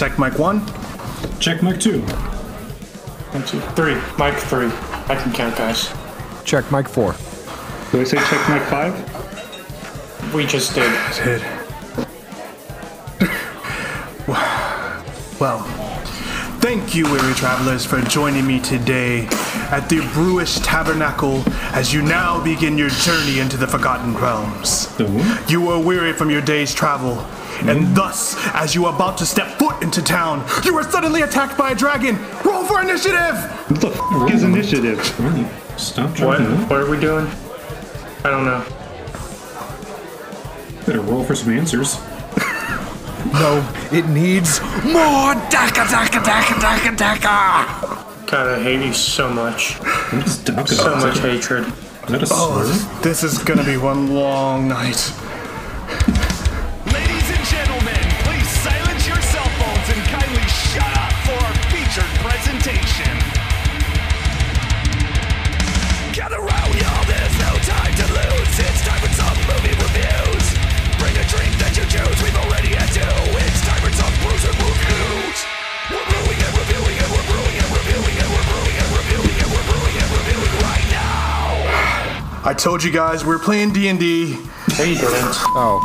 Check mic one. Check mic two. One, two, three. Mike three. I can count, guys. Check mic four. Do I say check mic five? We just did. Did. Well, thank you, weary travelers, for joining me today at the Brewish Tabernacle as you now begin your journey into the Forgotten Realms. You were weary from your day's travel, and thus, as you are about to step foot into town, you are suddenly attacked by a dragon. Roll for initiative! What the f is initiative? Stop What? What are we doing? I don't know. Better roll for some answers. No, it needs more daka daka daka daka daka. God, I hate you so much. What is Daka? So much hatred. Is that a Oh, slur? this, this is gonna be one long night. I told you guys we are playing D&D. No, you didn't. Oh,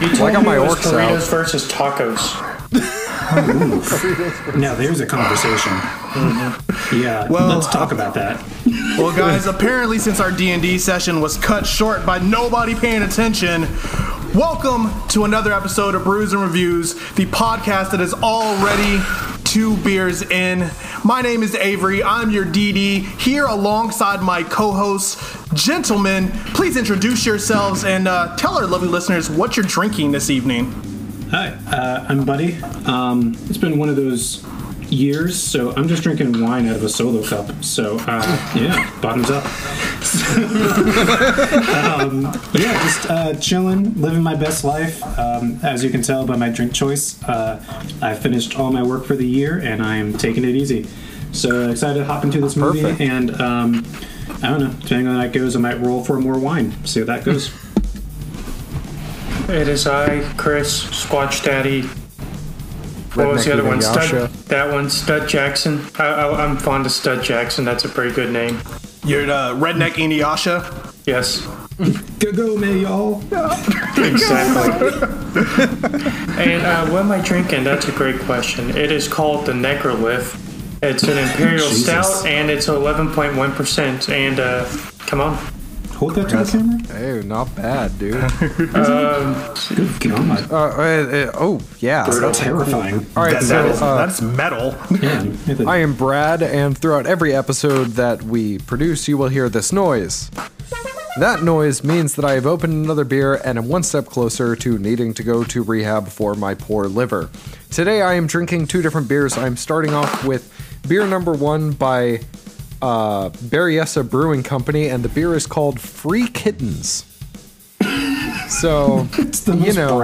You told I got me my it was orcs burritos out. versus tacos. Now there's a conversation. Mm-hmm. Yeah, Well- let's talk about that. Well, guys, apparently since our D&D session was cut short by nobody paying attention, welcome to another episode of Brews and Reviews, the podcast that is already two beers in. My name is Avery. I'm your DD here alongside my co-hosts. Gentlemen, please introduce yourselves and uh, tell our lovely listeners what you're drinking this evening. Hi, uh, I'm Buddy. Um, it's been one of those years, so I'm just drinking wine out of a solo cup. So uh, yeah, bottoms up. um, yeah, just uh, chilling, living my best life. Um, as you can tell by my drink choice, uh, I finished all my work for the year, and I'm taking it easy. So excited to hop into this movie, Perfect. and um, I don't know. Depending on how that goes, I might roll for more wine. See how that goes. It is I, Chris, Squatch Daddy. What was the other one? Stud, that one, Stud Jackson. I, I, I'm fond of Stud Jackson. That's a pretty good name. You're uh, Redneck Inuyasha. Yes, go go, may y'all. exactly. and uh, what am I drinking? That's a great question. It is called the Necrolith. It's an Imperial Stout, and it's 11.1%. And uh, come on. Hold that to the camera. hey, not bad, dude. Good God. Uh, uh, uh, oh yeah. terrifying. All right, That- so that is- uh, that's metal. Yeah, I am Brad, and throughout every episode that we produce, you will hear this noise. That noise means that I have opened another beer and am one step closer to needing to go to rehab for my poor liver. Today I am drinking two different beers. I'm starting off with beer number one by uh, Berryessa Brewing Company, and the beer is called Free Kittens. So, it's the you know,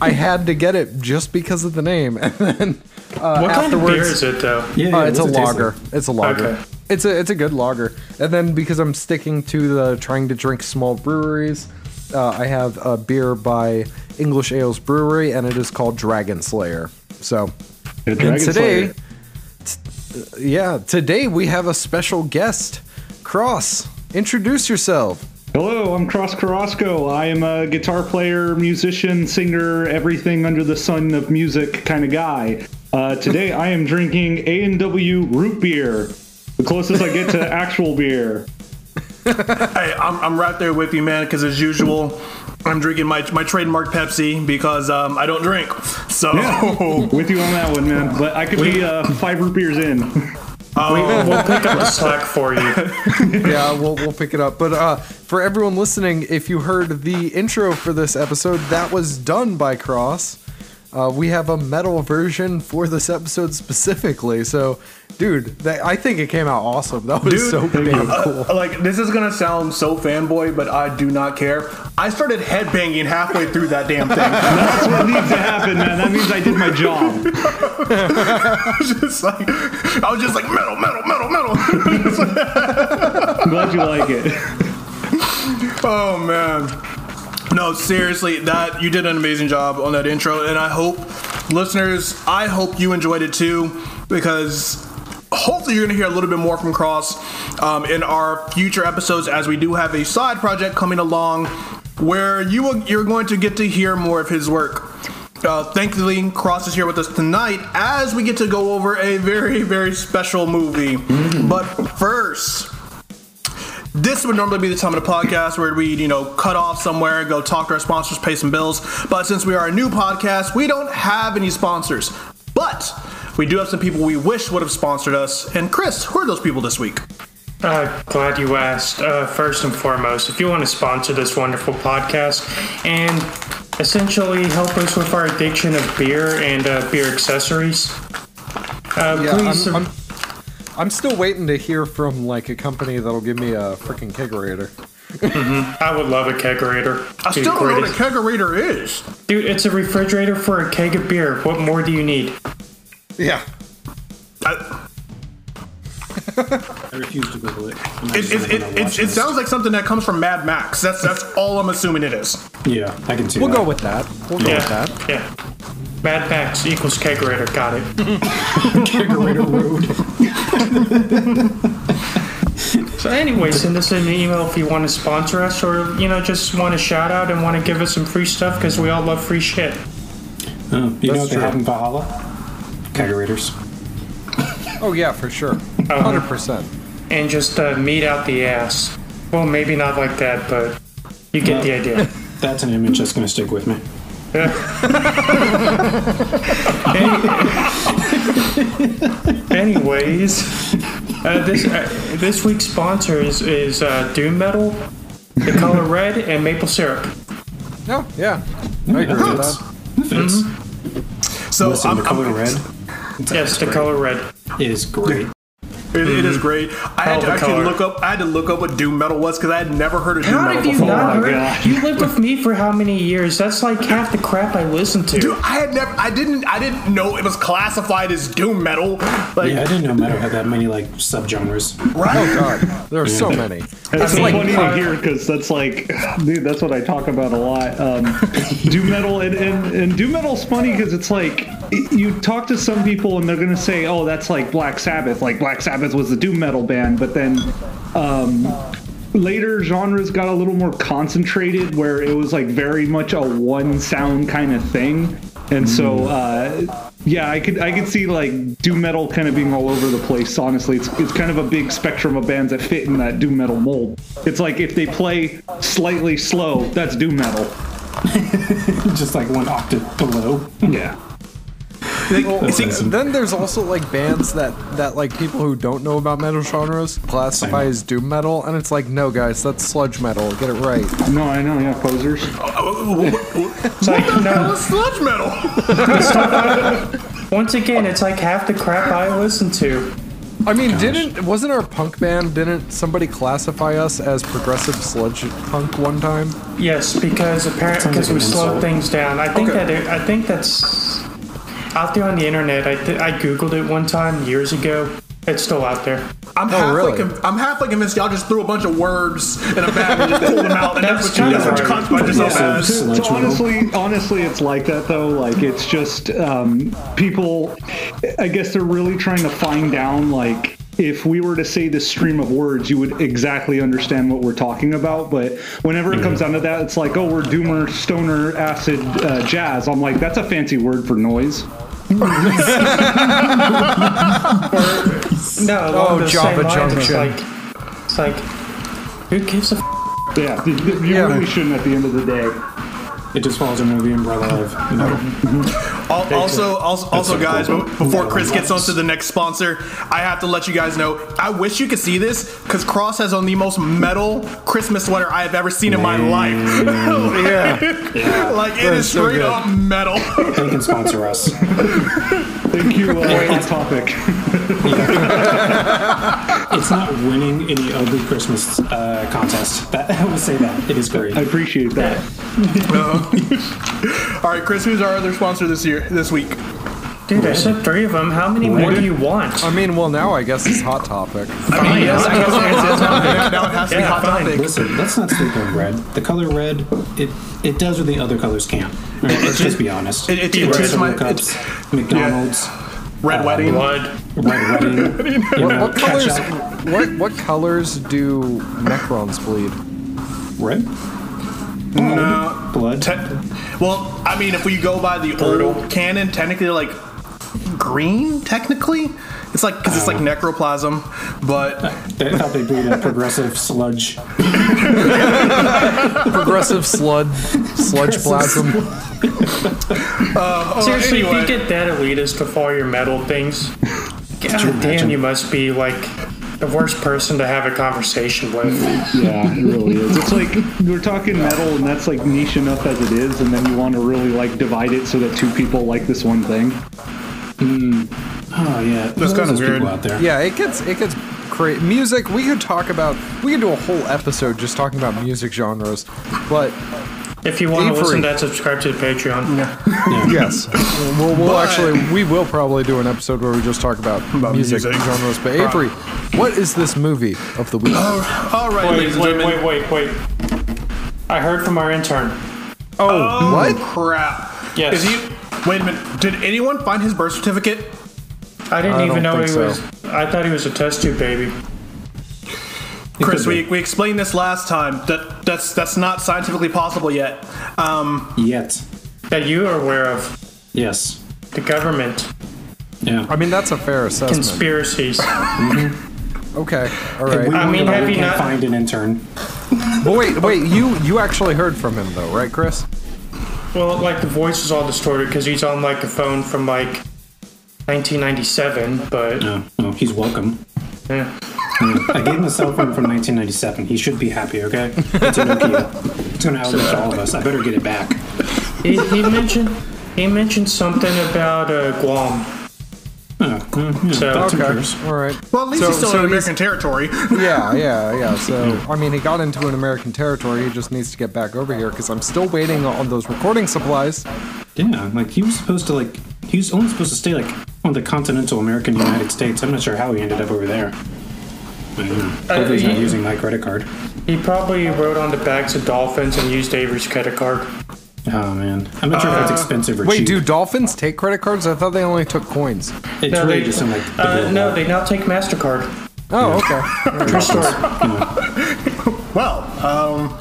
I had to get it just because of the name, and then uh, What kind of beer afterwards- is it, though? Yeah, uh, yeah, it's a what's it lager. like? It's a lager. Okay. It's a it's a good lager. And then because I'm sticking to the trying to drink small breweries, uh, I have a beer by English Ales Brewery, and it is called Dragon Slayer. So, Yeah, and Dragon today, Slayer. Yeah, today we have a special guest, Cross. Introduce yourself. Hello, I'm Cross Carrasco. I am a guitar player, musician, singer, everything under the sun of music kind of guy. Uh, today I am drinking A&W root beer, the closest I get to actual beer. Hey, I'm, I'm right there with you, man. Because as usual, I'm drinking my my trademark Pepsi because um, I don't drink. So With you on that one, man. But I could be uh, five root beers in. We, we'll pick up the slack for you. yeah, we'll, we'll pick it up. But uh, for everyone listening, if you heard the intro for this episode, that was done by Cross. Uh, we have a metal version for this episode specifically. So, dude, that, I think it came out awesome. That was Dude, so damn uh, cool. like this is gonna sound so fanboy, but I do not care. I started headbanging halfway through that damn thing. That's what needs to happen, man. That means I did my job. I was just like, I was just like metal, metal, metal, metal. I'm glad you like it. oh man. No, seriously, that you did an amazing job on that intro, and I hope listeners, I hope you enjoyed it too, because hopefully you're going to hear a little bit more from Cross um, in our future episodes, as we do have a side project coming along where you will, you're going to get to hear more of his work. Uh, thankfully, Cross is here with us tonight as we get to go over a very, very special movie. But first, this would normally be the time of the podcast where we'd, you know, cut off somewhere, go talk to our sponsors, pay some bills. But since we are a new podcast, we don't have any sponsors. But we do have some people we wish would have sponsored us. And Chris, who are those people this week? Uh, glad you asked. Uh, first and foremost, if you want to sponsor this wonderful podcast and essentially help us with our addiction of beer and uh, beer accessories, uh, Yeah, please. I'm, I'm, I'm still waiting to hear from like a company that'll give me a freaking kegerator. Mm-hmm. I would love a kegerator. I Dude, still don't know what a greatest- kegerator is. Dude, it's a refrigerator for a keg of beer. What more do you need? Yeah. I, I refuse to Google it. It, it, it, it, it sounds like something that comes from Mad Max. That's that's all I'm assuming it is. Yeah, I can see We'll that. go with that. We'll go yeah, with that. yeah. Mad Max equals kegerator. Got it. Kegerator Road. So anyway, send us an email if you want to sponsor us, or you know, just want a shout out and want to give us some free stuff because we all love free shit. Oh, you know what they true. have in Valhalla? Kegerators. Oh yeah, for sure. Hundred percent. And just uh, meat out the ass. Well, maybe not like that, but you get the idea. That's an image that's going to stick with me. Anyways, uh, this uh, this week's sponsor is, is uh, Doom Metal, The Color Red, and Maple Syrup. No, yeah. I agree with fits. that. Fits. So Listen, I'm, the color I'm- red Yes, The Color Red. is great. It, it is great. I had Oh, to actually color. look up. I had to look up what doom metal was because I had never heard of doom How metal have you before. not my heard? God. You lived with me for how many years? That's like half the crap I listen to. Dude, I had never. I didn't. I didn't know it was classified as doom metal. Like, Yeah, I didn't know metal had that many like subgenres. right? Oh god, there are so many. It's mean, funny to hear because that's like, dude, that's what I talk about a lot. Um, doom metal and, and, and doom metal's funny because it's like you talk to some people and they're gonna say, oh, that's like Black Sabbath. Like Black Sabbath was the doom metal band, but then um, later genres got a little more concentrated where it was like very much a one sound kind of thing, and so. Uh, yeah, I could I could see like doom metal kind of being all over the place. Honestly, it's it's kind of a big spectrum of bands that fit in that doom metal mold. It's like if they play slightly slow, that's doom metal. Just like one octave below. Yeah. Like, see, Then there's also like bands that that like people who don't know about metal genres classify as doom metal, and it's like, no, guys, that's sludge metal. Get it right. No, I know. Yeah, posers. It's like, that no, was sludge metal. once again, it's like half the crap I listen to. I mean, didn't wasn't our punk band? Didn't somebody classify us as progressive sludge punk one time? Yes, because apparently because like we an slowed things down. I think Okay. that it, I think that's out there on the internet. I th- I googled it one time years ago. It's still out there. I'm halfway. really? con- I'm halfway convinced y'all just threw a bunch of words in a bag and just pulled them out, and that's, That's what you. kind That's of right. classified yourself Yeah. as. So, so honestly, honestly, it's like that though. Like it's just um, people. I guess they're really trying to find down like. If we were to say this stream of words, you would exactly understand what we're talking about. But whenever it comes down to that, it's like, oh, we're doomer, stoner, acid, uh, jazz. I'm like, that's a fancy word for noise. No, Oh, those Java same It's Junction. like, it's like, who gives a f- Yeah, you you Yeah. really shouldn't at the end of the day. It just falls under the umbrella of metal. Al- Also, also, also guys, before Chris gets on to the next sponsor, I have to let you guys know. I wish you could see this because Cross has on the most metal Christmas sweater I have ever seen in my life. Yeah. like it is is is so straight good. up metal. They can sponsor us. Thank you, uh, Hot Topic. It's not winning any ugly Christmas uh, contest. That, I will say that. It is great. I appreciate that. All right, Chris, who's our other sponsor this year, this week? Dude, I said three of them. How many more do you want? I mean, well, now I guess it's hot topic. I mean, yes, I guess it's- it's not- now it has to be Yeah, hot fine. topic. Listen, let's not sleep on red. The color red, it it does what the other colors can't. Right, let's just be honest. It, it, it, Red it's my Circle it's cups, McDonald's, red um, wedding. Blood. red wedding. you What, know, what colors? ketchup. What what colors do Necrons bleed? Red, No. blood. Te- well, I mean, if we go by the old canon, technically, like green. Technically, it's like because it's like necroplasm, but They thought they bleed a progressive sludge. Progressive slud, sludge plasm. Uh, oh, Seriously, anyway. if you get that elitist with all your metal things, god damn, you must be like the worst person to have a conversation with. Yeah, it really is. It's like we're talking metal, and that's like niche enough as it is, and then you want to really like divide it so that two people like this one thing. Hmm. Oh yeah, That's kinda weird. people out there. Yeah, it gets it gets crazy. Music. We could talk about. We could do a whole episode just talking about music genres. But If you want to listen to that, subscribe to the Patreon. yeah yes, we'll, we'll But- actually we will probably do an episode where we just talk about, About music, music. genres. But Avery, what is this movie of the week? all right, Wait, wait, wait, wait, wait. I heard from our intern. oh, Oh, what? crap! Yes. Is he? Wait a minute. Did anyone find his birth certificate? I didn't I even know he think was. I thought he was a test tube baby. Chris, we, we explained this last time. That that's that's not scientifically possible yet. Um, Yet, That you are aware of. yes, The government. yeah. I mean, that's a fair assessment. Conspiracies. Okay, All right. We right. I mean, have we you can't not- find an intern? But wait, wait. You you actually heard from him though, right, Chris? Well, like the voice is all distorted because he's on like a phone from like 1997, but No, no, he's welcome. yeah. I gave him a cell phone from 1997. He should be happy, okay? It's a Nokia. It's gonna outlive all of us. I better get it back. he, he mentioned he mentioned something about uh, Guam. Oh, yeah, So- that's Okay, all right. well, at least So- he's still so in American territory. Yeah, yeah, yeah. So, I mean, he got into an American territory. He just needs to get back over here because I'm still waiting on those recording supplies. Yeah, like he was supposed to like he was only supposed to stay like on the continental American United States. I'm not sure how he ended up over there. I don't know. Hopefully he's not he- using my credit card. He probably wrote on the bags of dolphins and used Avery's credit card. Oh man, I'm not sure if that's expensive or cheap. Wait, cheap. do dolphins take credit cards? I thought they only took coins. it's No, really they just some like the uh, no, they now take Mastercard. Oh, okay. True story. well, um,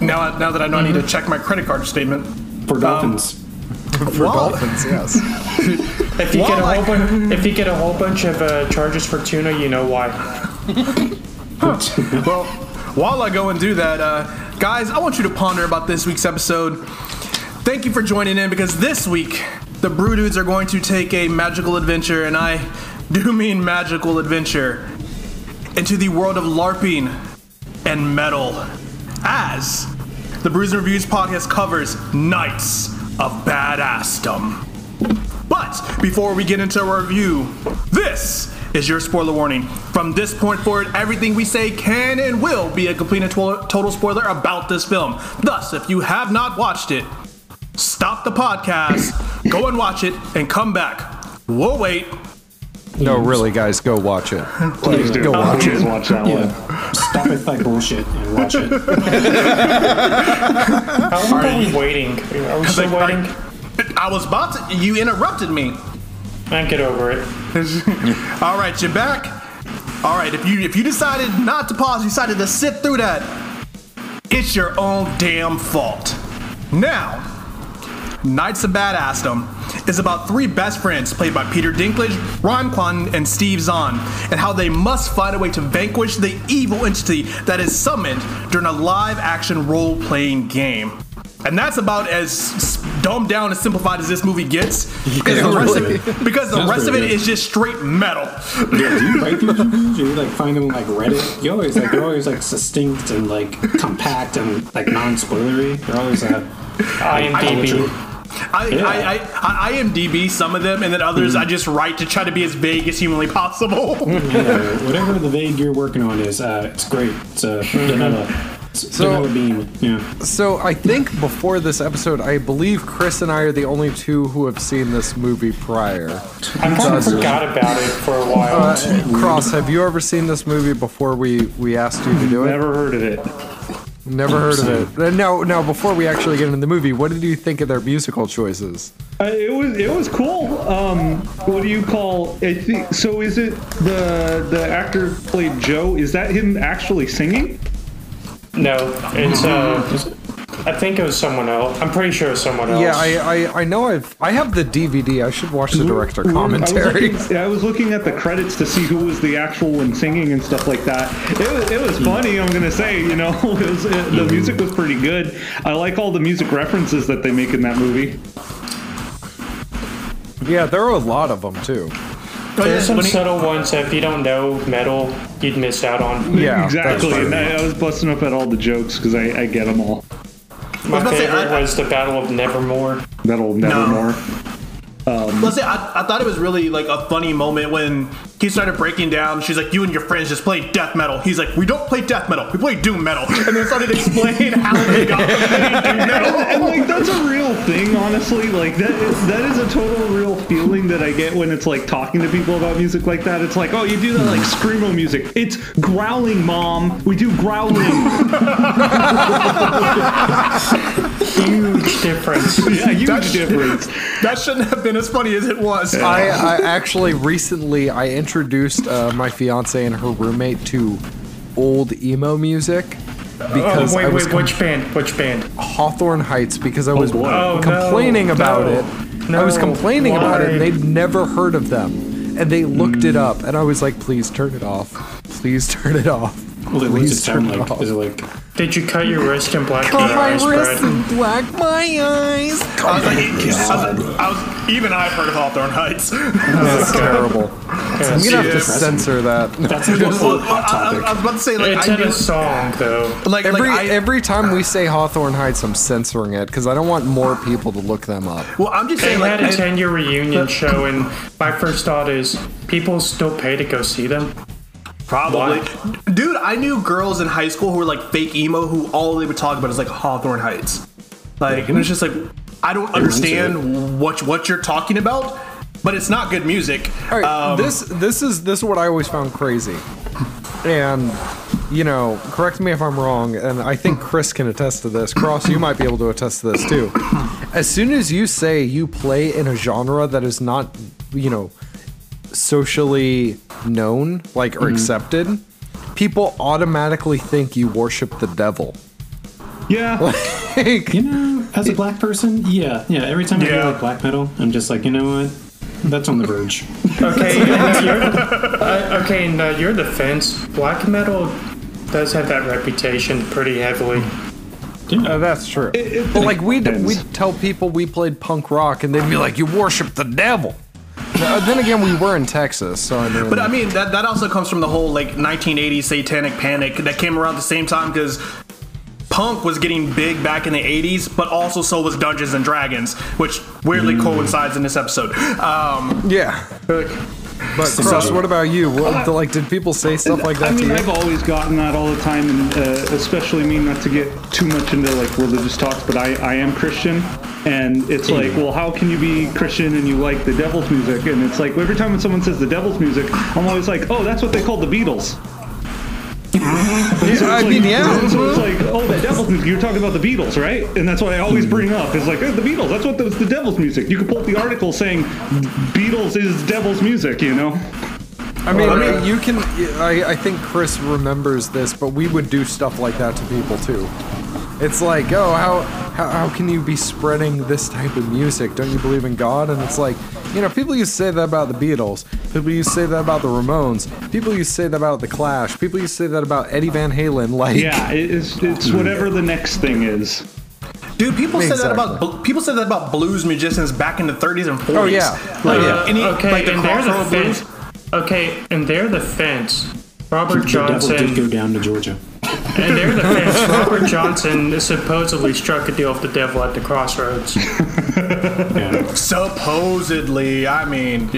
now now that I know I need to check my credit card statement. for dolphins. For dolphins, yes. If you get a whole bun- if you get a whole bunch of uh, charges for tuna, you know why. Well, while I go and do that, uh, guys, I want you to ponder about this week's episode. Thank you for joining in because this week the Brew Dudes are going to take a magical adventure, and I do mean magical adventure, into the world of LARPing and metal. As the Brews and Reviews podcast covers Knights of Badassdom. But before we get into our review, this is your spoiler warning. From this point forward, everything we say can and will be a complete and total spoiler about this film. Thus, if you have not watched it, stop the podcast, go and watch it, and come back. We'll wait. No, really, guys, go watch it. Please do. Go watch Please it. watch that one. Stop it like bullshit and watch it. How long are we waiting? Are we still Like, waiting? I was about to. You interrupted me. I get over it. All right, you're back. All right, if you if you decided not to pause, you decided to sit through that, it's your own damn fault. Now, Knights of Badassdom is about three best friends played by Peter Dinklage, Ron Kwan, and Steve Zahn, and how they must find a way to vanquish the evil entity that is summoned during a live-action role-playing game. And that's about as s- dumbed down and simplified as this movie gets, because Yeah, the rest really. of it, because the Sounds rest of pretty it good. is just straight metal. Yeah, do you write these reviews? Or you like find them on like Reddit? You always like they're always like succinct and like compact and like non-spoilery. They're always uh, IMDb. I, Yeah. I, I, I IMDb some of them, and then others I just write to try to be as vague as humanly possible. yeah, whatever the vague you're working on is. Uh, it's great. It's uh, vanilla. So that would be yeah. So I think before this episode, I believe Chris and I are the only two who have seen this movie prior. I kind of forgot about it for a while. Uh, Cross, have you ever seen this movie before we we asked you to do it? Never heard of it. Never heard of it. Now, now, before we actually get into the movie, what did you think of their musical choices? Uh, it was it was cool. Um, what do you call? I think, so is it the the actor played Joe? Is that him actually singing? No, it's uh, I think it was someone else. I'm pretty sure it was someone else. Yeah, I, I I know I've I have the DVD. I should watch the director I was, commentary. looking, I was looking at the credits to see who was the actual one singing and stuff like that. It was, it was funny. I'm gonna say, you know, it was, it, the music was pretty good. I like all the music references that they make in that movie. Yeah, there are a lot of them too. There's some When he- subtle ones that if you don't know metal, you'd miss out on. Yeah, exactly. And. I, I was busting up at all the jokes because I, I get them all. My about to say, favorite I- was the Battle of Nevermore. That'll nevermore. Um, Let's say I, I thought it was really like a funny moment when he started breaking down. She's like, "You and your friends just play death metal." He's like, "We don't play death metal. We play doom metal." And then started to explain how they got doom metal. and like that's a real thing honestly like that is, that is a total real feeling that i get when it's like talking to people about music like that it's like oh you do that like screamo music it's growling mom we do growling Huge difference. yeah huge difference That shouldn't have been as funny as it was. I, I actually recently I introduced uh, my fiance and her roommate to old emo music because Oh, wait, I was wait, which band? Which band? Hawthorne Heights because I was. Oh, complaining no, about no, it. I was no, complaining about it, and they'd never heard of them. And they looked it up, and I was like, "Please turn it off. Please turn it off." Well, what does it sound turn it like? off. Is it like Did you cut your wrist and black Cut your my eyes, wrists Brad? and black my eyes. I was like, I was, I was- even I've heard of Hawthorne Heights. That's terrible. I'm gonna have to censor that. that's like a Well, hot I, I- topic? I was about to say like It's I in a knew, song, though. like Every like I, every time we say Hawthorne Heights, I'm censoring it because I don't want more people to look them up. well, I'm just They saying like had a I- 10 year reunion show, and my first thought is people still pay to go see them? Probably. Dude, I knew girls in high school who were like fake emo who all they would talk about is like Hawthorne Heights. Like, and it's just like, I don't understand what what you're talking about, but it's not good music. All right, Um, this this is this is what I always found crazy, and you know, correct me if I'm wrong, and I think Chris can attest to this. Cross, you might be able to attest to this too. As soon as you say you play in a genre that is not, you know, socially known, like or accepted, people automatically think you worship the devil. yeah Like, you know, as a black person, yeah, yeah. Every time I hear Yeah. like black metal, I'm just like, you know what? That's on the verge. Okay, and, uh, you're, uh, okay, and uh, your defense, black metal does have that reputation pretty heavily. Uh, that's true. but like we'd we'd tell people we played punk rock, and they'd be like, "You worship the devil." Uh, then again, we were in Texas, so I mean. But I mean, that, that also comes from the whole like 1980s satanic panic that came around the same time because punk was getting big back in the 80s, but also so was Dungeons and Dragons, which weirdly coincides in this episode. Um, yeah. But Cross, what about you? What, like, did people say stuff like that I mean, to you? I've always gotten that all the time, and uh, especially me, not to get too much into like religious talks, but I, I am Christian, and it's like, well, how can you be Christian and you like the devil's music? And it's like every time when someone says the devil's music, I'm always like, oh, that's what they call the Beatles. Yeah, I mean, yeah. So it's mm-hmm. like, oh, the devil's music. You're talking about the Beatles, right? And that's what I always mm-hmm. bring up. Is like, oh, the Beatles. That's what the, the devil's music. You could pull up the article saying Beatles is devil's music. You know? I mean, uh, you can. I, I think Chris remembers this, but we would do stuff like that to people too. It's like, oh, how, how how can you be spreading this type of music? Don't you believe in God? And it's like, you know, people used to say that about the Beatles. People used to say that about the Ramones. People used to say that about the Clash. People used to say that about Eddie Van Halen. Like, Yeah, it is, it's whatever the next thing is. dude, people said that about people said that about blues musicians back in the 30s and 40s. Oh, yeah. like, Oh, yeah. any, Okay, like the and their crossroad blues. defense. Okay, in their defense, Robert The devil did go down to Georgia. In the fans. Robert Johnson supposedly struck a deal with the devil at the crossroads. Yeah. Supposedly, I mean,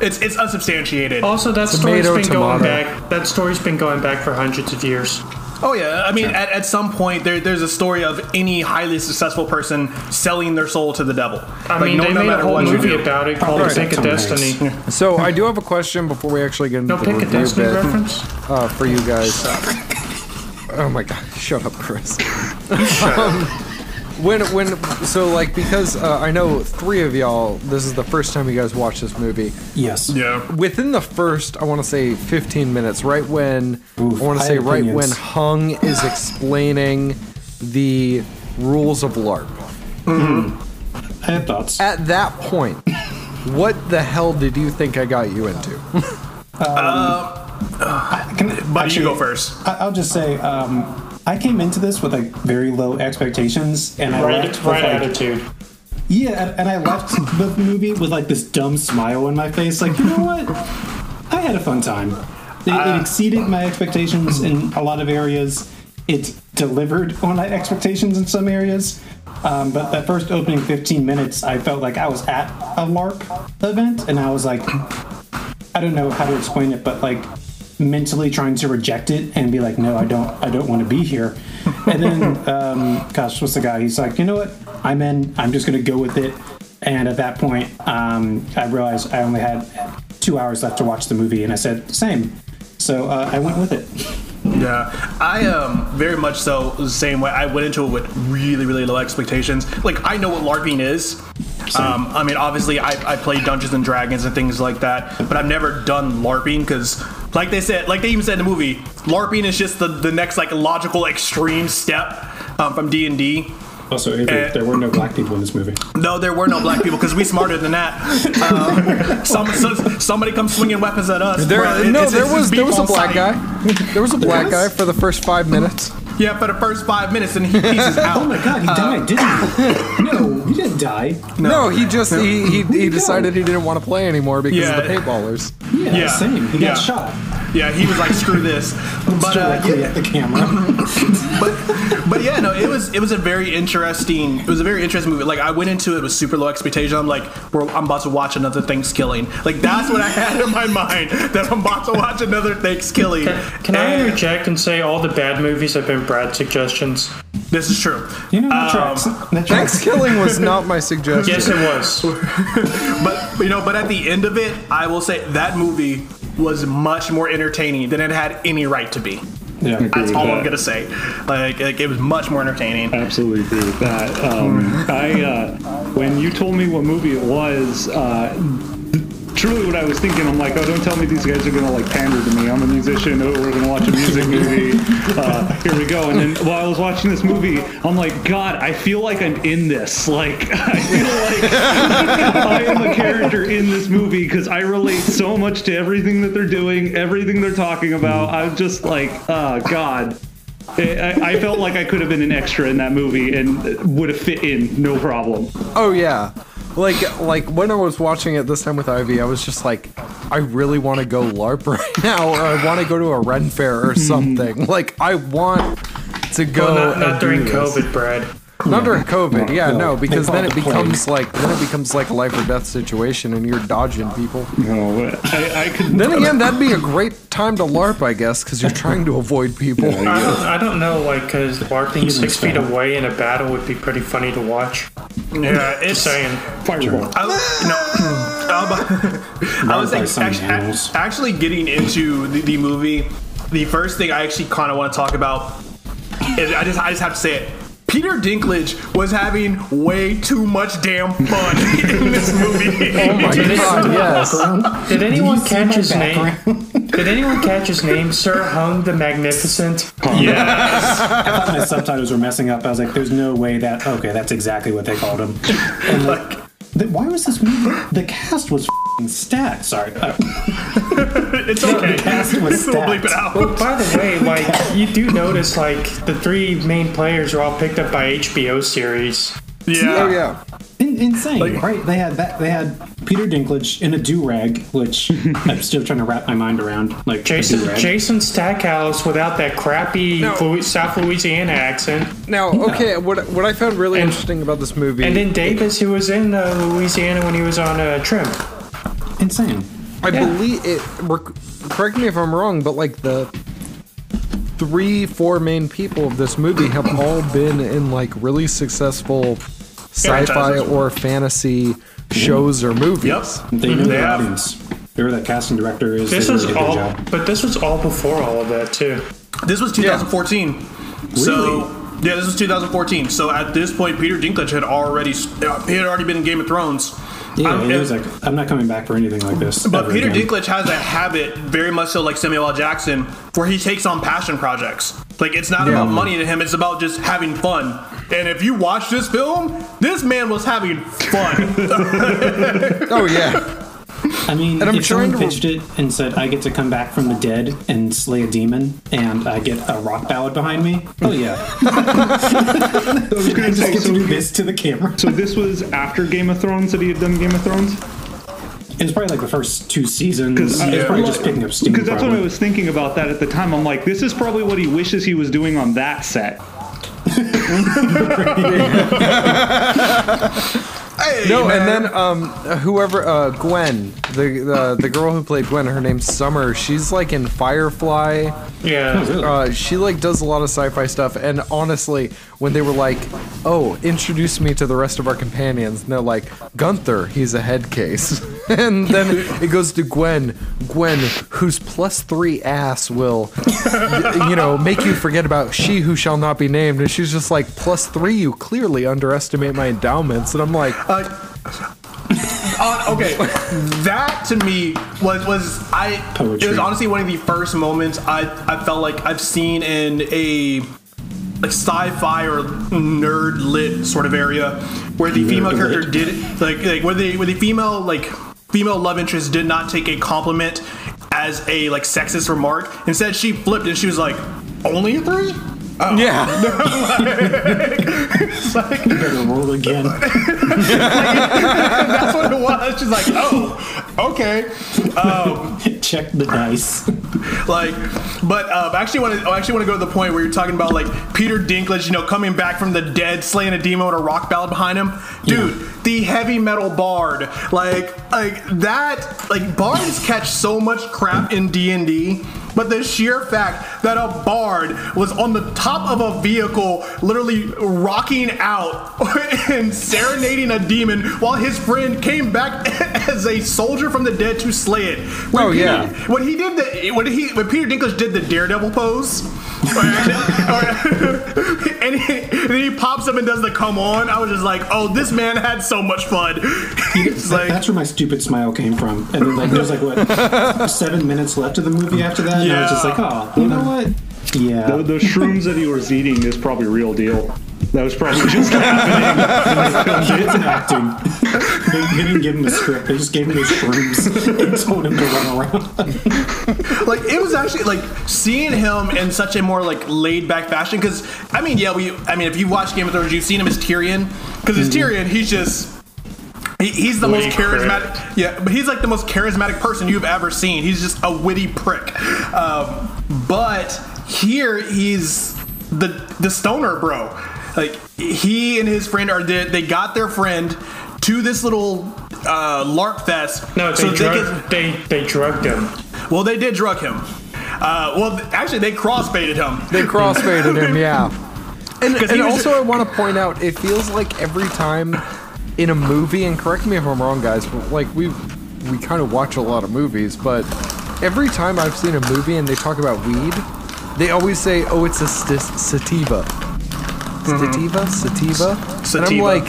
it's it's unsubstantiated. Also, that Tomato, story's been tomato. going back. That story's been going back for hundreds of years. Oh yeah, I mean, at, at some point there, there's a story of any highly successful person selling their soul to the devil. I mean, they made a whole movie do. about it called Right. Pick a Tom Hanks. Destiny. So I do have a question before we actually get into No the Pick of Destiny bit reference? uh, for you guys. Oh my god! Shut up, Chris. um, when when so like because uh, I know three of y'all. This is the first time you guys watch this movie. Yes. Yeah. Within the first, I want to say 15 minutes, right when Oof, I want to say have right opinions. when Hung is explaining the rules of LARP. I have thoughts. At that point, what the hell did you think I got you into? Can, But you go first. I- I'll just say, um, I came into this with like very low expectations, and I Right, left with, right like, attitude. Yeah, and- and I left the movie with like this dumb smile on my face. Like, you know what? I had a fun time. It, it exceeded my expectations in a lot of areas. It delivered on my expectations in some areas. Um, but that first opening 15 minutes, I felt like I was at a LARP event, and I was like, I don't know how to explain it, but like mentally trying to reject it and be like, no, I don't, I don't want to be here. And then, um, gosh, what's the guy? He's like, you know what? I'm in. I'm just gonna go with it. And at that point, um, I realized I only had two hours left to watch the movie, and I said, same. So uh, I went with it. Yeah, I um very much so the same way. I went into it with really really low expectations. Like I know what LARPing is. Um, I mean, obviously, I, I play Dungeons and Dragons and things like that, but I've never done LARPing because, like they said, like they even said in the movie, LARPing is just the, the next like logical extreme step um, from D and D. Also, Avery, Uh, there were no black people in this movie. No, there were no black people because we smarter than that. Um, some, so, somebody comes swinging weapons at us. There. It- no, it's- there it's was beef there was a black sight. guy. There was a black was? guy for the first five minutes. Yeah, for the first five minutes, and he pieces out. Oh my god, he uh, died, didn't he? No, he didn't die. No, he just he he, he decided he didn't want to play anymore because Yeah. of the paintballers. Yeah, Yeah, same. He yeah. got shot. Yeah, he was like, "Screw this." But uh, directly yeah, at the camera. but but yeah, no, it was it was a very interesting. It was a very interesting movie. Like I went into it with super low expectation. I'm like, We're, I'm about to watch another Thanksgiving. Like that's what I had in my mind that I'm about to watch another Thanksgiving. Can I And interject and say all the bad movies have been Brad's suggestions? This is true. You know, that Um, tracks. That tracks. Killing was not my suggestion. Yes, it was. But you know, but at the end of it, I will say that movie was much more entertaining than it had any right to be. Yeah. That's all I'm gonna say. Like, like it was much more entertaining. Absolutely agree with that. Um, I uh, when you told me what movie it was, uh, truly what I was thinking, I'm like, oh, don't tell me these guys are gonna like pander to me. I'm a musician. Oh, we're gonna watch a music movie. Uh, here we go. And then while I was watching this movie, I'm like, God, I feel like I'm in this. Like I feel like I am a character in this movie because I relate so much to everything that they're doing, everything they're talking about. I'm just like, oh God. I, I felt like I could have been an extra in that movie and would have fit in no problem. Oh yeah. Like like when I was watching it this time with Ivy, I was just like, I really want to go LARP right now, or I want to go to a Ren fair or something. like I want to go. Well, not, and not do during this. COVID, Brad. Not during COVID, yeah, no, no, because then it it the plague. becomes like then it becomes like a life or death situation, and you're dodging people. No, I, I could. Then again, that'd be a great time to LARP, I guess, because you're trying to avoid people. I don't, I don't know, like, because LARPing six feet away in a battle would be pretty funny to watch. Yeah, it's saying. Fireball. I, no, I was like, actually, actually getting into the, the movie. The first thing I actually kind of want to talk about is I just I just have to say it. Peter Dinklage was having way too much damn fun in this movie. Oh my god, yes. Did anyone catch my his name? Did anyone catch his name? Sir Hung the Magnificent? yeah, my subtitles were messing up. I was like, "There's no way that." Okay, that's exactly what they called him. And like, th- why was this movie? The cast was f***ing stacked. Sorry, uh, it's okay. cast was we'll bleep it stacked. out. By the way, like, you do notice, like, the three main players are all picked up by HBO series. Yeah, Oh yeah. In- insane, Like- right? They had that. They had Peter Dinklage in a do rag, which I'm still trying to wrap my mind around. Like Jason. Jason Stackhouse without that crappy No. Louis- South Louisiana accent, Now, okay, what what I found really And- interesting about this movie, and then Davis, who was in uh, Louisiana when he was on uh, Treme. Insane. I Yeah. believe it. Correct me if I'm wrong, but like the three, four main people of this movie have all been in like really successful sci-fi Franchises. or fantasy shows or movies. Yep. They know They their have- audience. Whoever that casting director is, This they was really did a all, job. but this was all before all of that too. This was 2014. So Really? yeah, this was 2014. So at this point, Peter Dinklage had already uh, he had already been in Game of Thrones. Yeah, he was like, I'm not coming back for anything like this. But Peter again. Dinklage has a habit, very much so like Samuel L. Jackson, where he takes on passion projects. Like it's not about money to him; it's about just having fun. And if you watch this film, this man was having fun. Oh yeah. I mean, And I'm if someone to- pitched it and said I get to come back from the dead and slay a demon, and I get a rock ballad behind me, oh yeah, I was going I to just say, get to so, do this to the camera. so this was after Game of Thrones that he had done Game of Thrones? It was probably like the first two seasons. Because It was probably just picking up steam. Because that's what. I was thinking about that at the time. I'm like, this is probably what he wishes he was doing on that set. Hey, No, man. and then um, whoever uh, Gwen, the, the the girl who played Gwen, her name's Summer. She's like in Firefly. Yeah. Uh, she like does a lot of sci-fi stuff, and honestly, when they were like, "Oh, introduce me to the rest of our companions," and they're like, "Gunther, he's a head case," and then it goes to Gwen, Gwen, whose plus three ass will, you know, make you forget about she who shall not be named, and she's just like, "Plus three, you clearly underestimate my endowments," and I'm like, Uh, Uh, okay, that to me was was I. It was honestly one of the first moments I I felt like I've seen in a like sci-fi or nerd lit sort of area where the female Nerd character did like like where the where the female like female love interest did not take a compliment as a like sexist remark. Instead, she flipped and she was like, "Only a three? Oh. "Yeah." better roll again. That's what it was. She's like, "Oh, okay." Um, Check the dice. Like, but uh, I actually want to. I actually want to go to the point where you're talking about like Peter Dinklage, you know, coming back from the dead, slaying a demon with a rock ballad behind him, dude. The heavy metal bard, like, like that, like bards catch so much crap in D and D. But the sheer fact that a bard was on the top of a vehicle, literally rocking out and serenading a demon, while his friend came back as a soldier from the dead to slay it. When Oh, Peter- yeah. When he did the when he when Peter Dinklage did the Daredevil pose, and, he, and then he pops up and does the come on, I was just like, oh, this man had so much fun. That- like, that's where my stupid smile came from. And then like there's like what seven minutes left of the movie after that, and I was just like, oh, you know what? Yeah. The, the shrooms that he was eating is probably real deal. That was probably just happening. it's acting. They, they didn't give him a script. They just gave him those shrooms and told him to run around. like it was actually like seeing him in such a more like laid back fashion. Because I mean, yeah, we. I mean, if you watch Game of Thrones, you've seen him as Tyrion. Because as Tyrion, he's just. He, he's the Witty most charismatic. Yeah, but he's like the most charismatic person you've ever seen. He's just a witty prick. Um, but here he's the the stoner bro. Like he and his friend are the, they got their friend to this little uh, LARP fest. No, they, so they drug, could- they they drugged him. well, they did drug him. Uh, well, actually, they crossfaded him. They crossfaded him, yeah. And, 'Cause and also, ju- I want to point out, it feels like every time in a movie, and correct me if I'm wrong, guys, but like we we kind of watch a lot of movies, but every time I've seen a movie and they talk about weed, they always say, "Oh, it's a st- sativa." Sativa, sativa, and I'm like,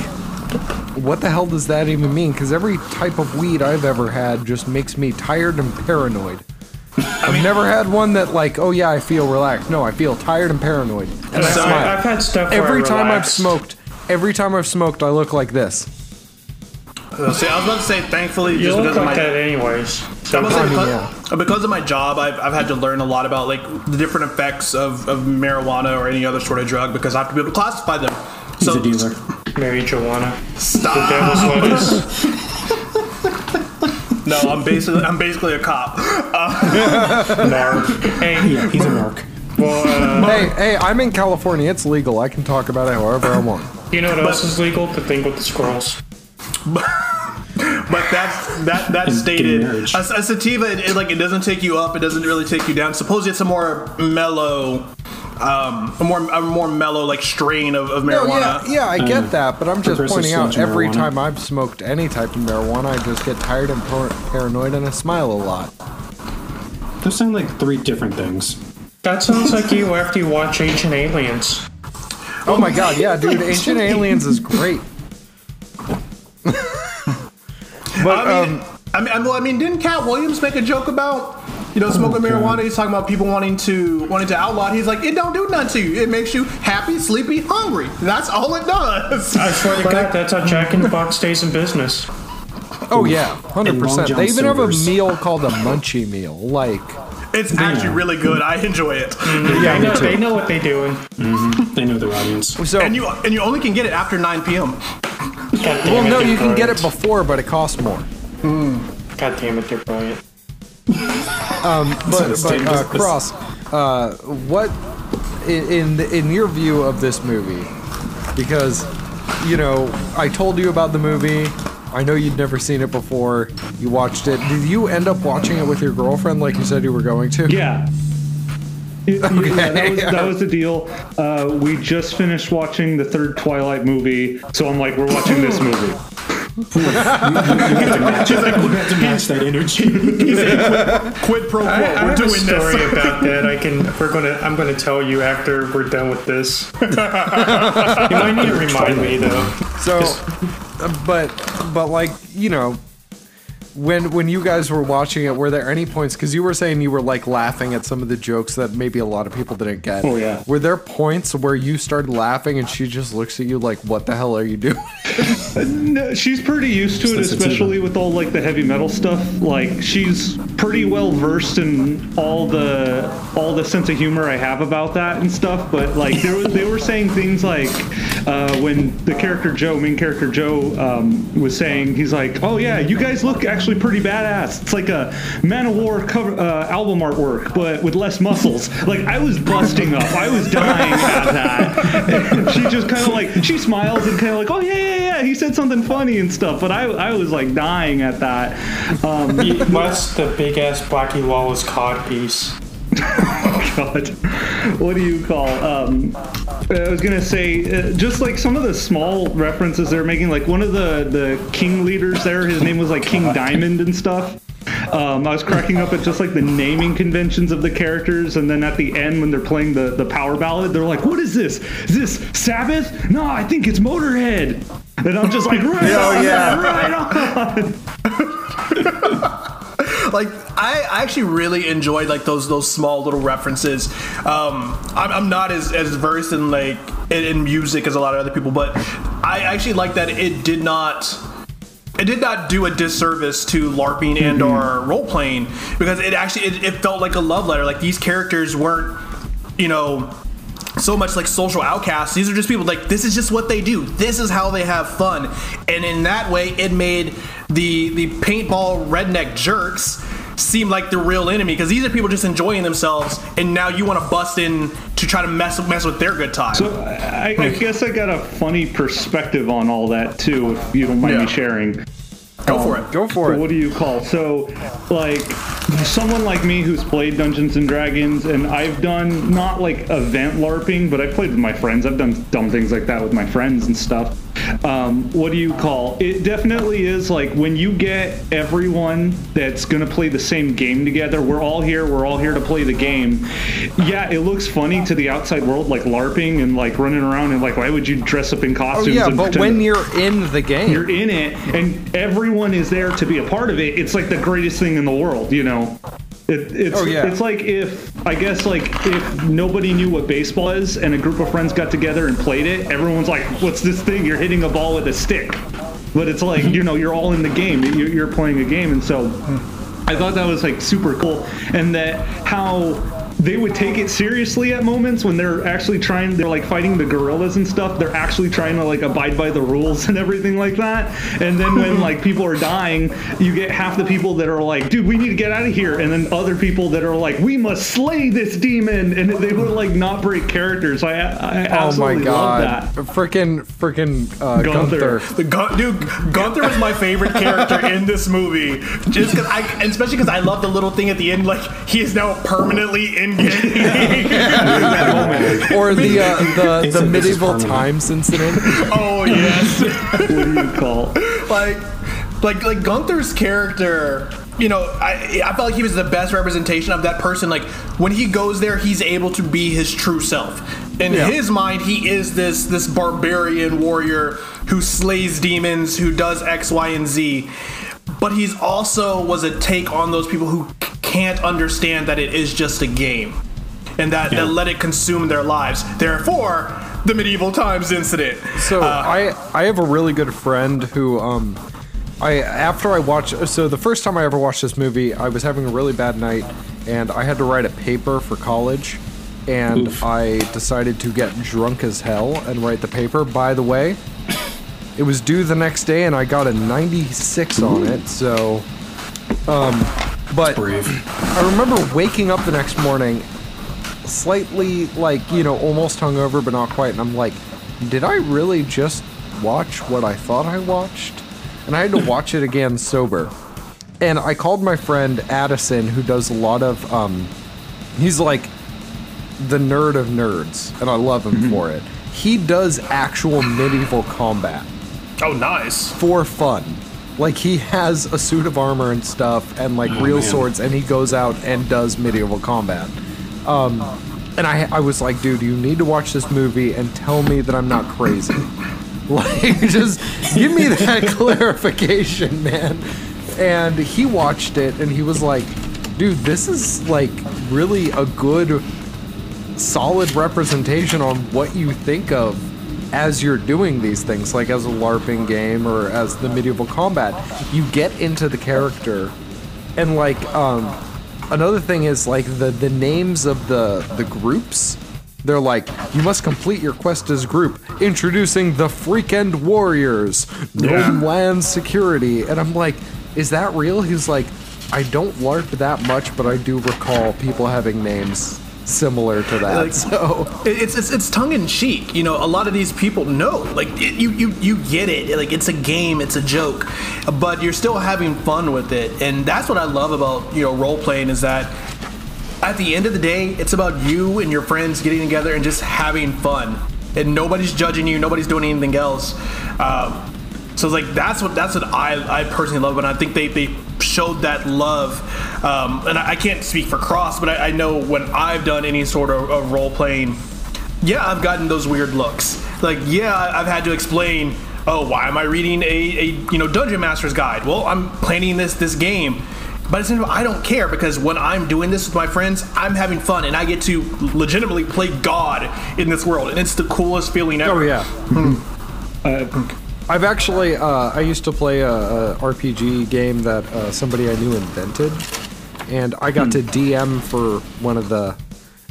what the hell does that even mean? Because every type of weed I've ever had just makes me tired and paranoid. I've never had one that like, oh yeah, I feel relaxed. No, I feel tired and paranoid. And I So smile. I've had stuff every I time I've smoked, every time I've smoked, I look like this. Uh, see, I was about to say, thankfully, You just look because of like my that anyways. I So was gonna say, I mean, because, because of my job, I've, I've had to learn a lot about like the different effects of, of marijuana or any other sort of drug because I have to be able to classify them. He's so a dealer. Mary Joanna. stop. Devil's lettuce. No, I'm basically I'm basically a cop. Mark. Hey, Yeah, he's a narc. well, uh, Hey, hey, I'm in California. It's legal. I can talk about it however I want. you know what else is legal? The thing with the squirrels. But but that's that that's And stated. A, a sativa, it, it, like it doesn't take you up. It doesn't really take you down. Supposedly, it's a more mellow, um, a more a more mellow like strain of, of No, marijuana. yeah, yeah, I get that, but I'm just pointing out every marijuana. time I've smoked any type of marijuana, I just get tired and par- paranoid and I smile a lot. Those sound like three different things. That sounds like you after you watch Ancient Aliens. Oh my god, yeah, dude, Ancient Aliens is great. but I mean, um, I mean, well, I mean, didn't Katt Williams make a joke about you know smoking marijuana? He's talking about people wanting to wanting to outlaw. it. He's like, it don't do nothing to you. It makes you happy, sleepy, hungry. That's all it does. I swear to God, that's how Jack in the Box stays in business. oh yeah, hundred percent. They even have a meal called a munchie meal. Like, It's actually really good. I enjoy it. they, know, they know what they're doing. They know their audience. so And you and you only can get it after 9 p.m. Well, it, no, you can get it before, but it costs more. God damn it, they're brilliant. um, But, but uh, Cross, uh, what in, in your view of this movie? Because you know, I told you about the movie. I know you'd never seen it before. You watched it. Did you end up watching it with your girlfriend, like you said you were going to? Yeah. Yeah, that, was, that was the deal. Uh, we just finished watching the third Twilight movie, so I'm like, we're watching this movie. You have to match, have to match that energy. Quid pro quo. I, I we're doing a story this. about that. I can. We're gonna. I'm gonna tell you after we're done with this. you might need to remind me though. So, but but like you know, when when you guys were watching it, were there any points? Because you were saying you were like laughing at some of the jokes that maybe a lot of people didn't get. Oh, yeah. Were there points where you started laughing and she just looks at you like, "What the hell are you doing?" No, she's pretty used to it, Just the sativa. especially with all like the heavy metal stuff. Like she's pretty well versed in all the all the sense of humor I have about that and stuff. But like they were, they were saying things like uh, when the character Joe, main character Joe, um, was saying he's like, "Oh yeah, you guys look actually pretty badass. It's like a Manowar cover uh, album artwork, but with less muscles." Like I was busting up. I was dying at that. And she just kind of like she smiles and kind of like, "Oh yeah, yeah, yeah." He said something funny and stuff, but I I was like dying at that. Um, What's the big ass Blackie Lawless cod piece? What do you call? Um, I was gonna say, uh, just like some of the small references they're making, like one of the the king leaders there, his name was like King Diamond and stuff. Um, I was cracking up at just like the naming conventions of the characters, and then at the end when they're playing the the power ballad, they're like, "What is this? Is this Sabbath? No, I think it's Motorhead." And I'm just like, "Right on, yeah. right on." like I, I actually really enjoyed like those those small little references. Um, I'm, I'm not as, as versed in like in, in music as a lot of other people, but I actually like that it did not it did not do a disservice to LARPing and or role playing because it actually it, it felt like a love letter. Like these characters weren't you know so much like social outcasts. These are just people like this is just what they do. This is how they have fun, and in that way, it made the the paintball redneck jerks seem like the real enemy because these are people just enjoying themselves, and now you want to bust in to try to mess mess with their good time. So I, I guess I got a funny perspective on all that too, if you don't mind Yeah. me sharing. Go for it. Go for it. What do you call? So, like, someone like me who's played Dungeons and Dragons, and I've done not like event LARPing, but I've played with my friends. I've done dumb things like that with my friends and stuff. Um, what do you call? It definitely is like when you get everyone that's gonna play the same game together. We're all here. We're all here to play the game. Yeah, it looks funny to the outside world, like LARPing and like running around and like, why would you dress up in Oh costumes? yeah, and but when you're in the game, you're in it and everyone is there to be a part of it it's like the greatest thing in the world you know it, it's, Oh, yeah. it's like if i guess like if nobody knew what baseball is and a group of friends got together and played it everyone's like what's this thing? You're hitting a ball with a stick. But it's like you know you're all in the game. You're, you're playing a game. And so I thought that was like super cool, and that how they would take it seriously at moments when they're actually trying they're like fighting the gorillas and stuff. They're actually trying to like abide by the rules and everything like that. And then when like people are dying you get half the people that are like dude we need to get out of here. And then other people that are like we must slay this demon. And they would like not break characters i, I absolutely Oh my absolutely god. love that. Freaking freaking uh, Gunther. Gunther. The Gun- dude, Gunther is my favorite character in this movie, just because I, and especially because I love the little thing at the end, like he is now permanently in game. Or the uh, the, the said this is medieval times incident. oh yes. what do you call like like like Gunther's character you know I, I felt like he was the best representation of that person like when he goes there he's able to be his true self in Yeah. his mind he is this this barbarian warrior who slays demons who does x y and z but he's also was a take on those people who can't understand that it is just a game and that, that let it consume their lives. Therefore the medieval times incident. So Uh, I I have a really good friend who um I after I watched so the first time I ever watched this movie I was having a really bad night and I had to write a paper for college and I decided to get drunk as hell and write the paper. By the way, it was due the next day and I got a 96 on it. So um but Brave. I remember waking up the next morning slightly like you know almost hungover but not quite and i'm like did i really just watch what i thought i watched and i had to watch it again sober and i called my friend addison who does a lot of um he's like the nerd of nerds and i love him for it he does actual medieval combat oh nice for fun. Like he has a suit of armor and stuff and like real man. swords and he goes out and does medieval combat. Um and I I was like, dude, you need to watch this movie and tell me that I'm not crazy. like just give me that clarification, man. And he watched it and he was like, dude, this is like really a good solid representation on what you think of as you're doing these things, like as a LARPing game or as the medieval combat. You get into the character, and like um, another thing is like the the names of the the groups. They're like, you must complete your quest as group. Introducing the Freakend Warriors, Gnome Land Security, and I'm like, is that real? He's like, I don't LARP that much, but I do recall people having names similar to that. Like- so It's, it's it's tongue in cheek. You know, a lot of these people know, like it, you you you get it. Like it's a game, it's a joke, but you're still having fun with it, and that's what I love about you know role playing is that at the end of the day, it's about you and your friends getting together and just having fun, and nobody's judging you, nobody's doing anything else. Um, so it's like that's what that's what I, I personally love, and I think they, they showed that love. Um, and I, I can't speak for Cross, but I, I know when I've done any sort of, of role playing, yeah, I've gotten those weird looks. Like, yeah, I've had to explain, oh, why am I reading a, a you know Dungeon Master's Guide? Well, I'm planning this this game. But it's, I don't care because when I'm doing this with my friends, I'm having fun and I get to legitimately play God in this world, and it's the coolest feeling ever. Oh yeah. Hmm. Mm-hmm. Uh, I've actually uh, I used to play a, a RPG game that uh, somebody I knew invented, and I got to DM for one of the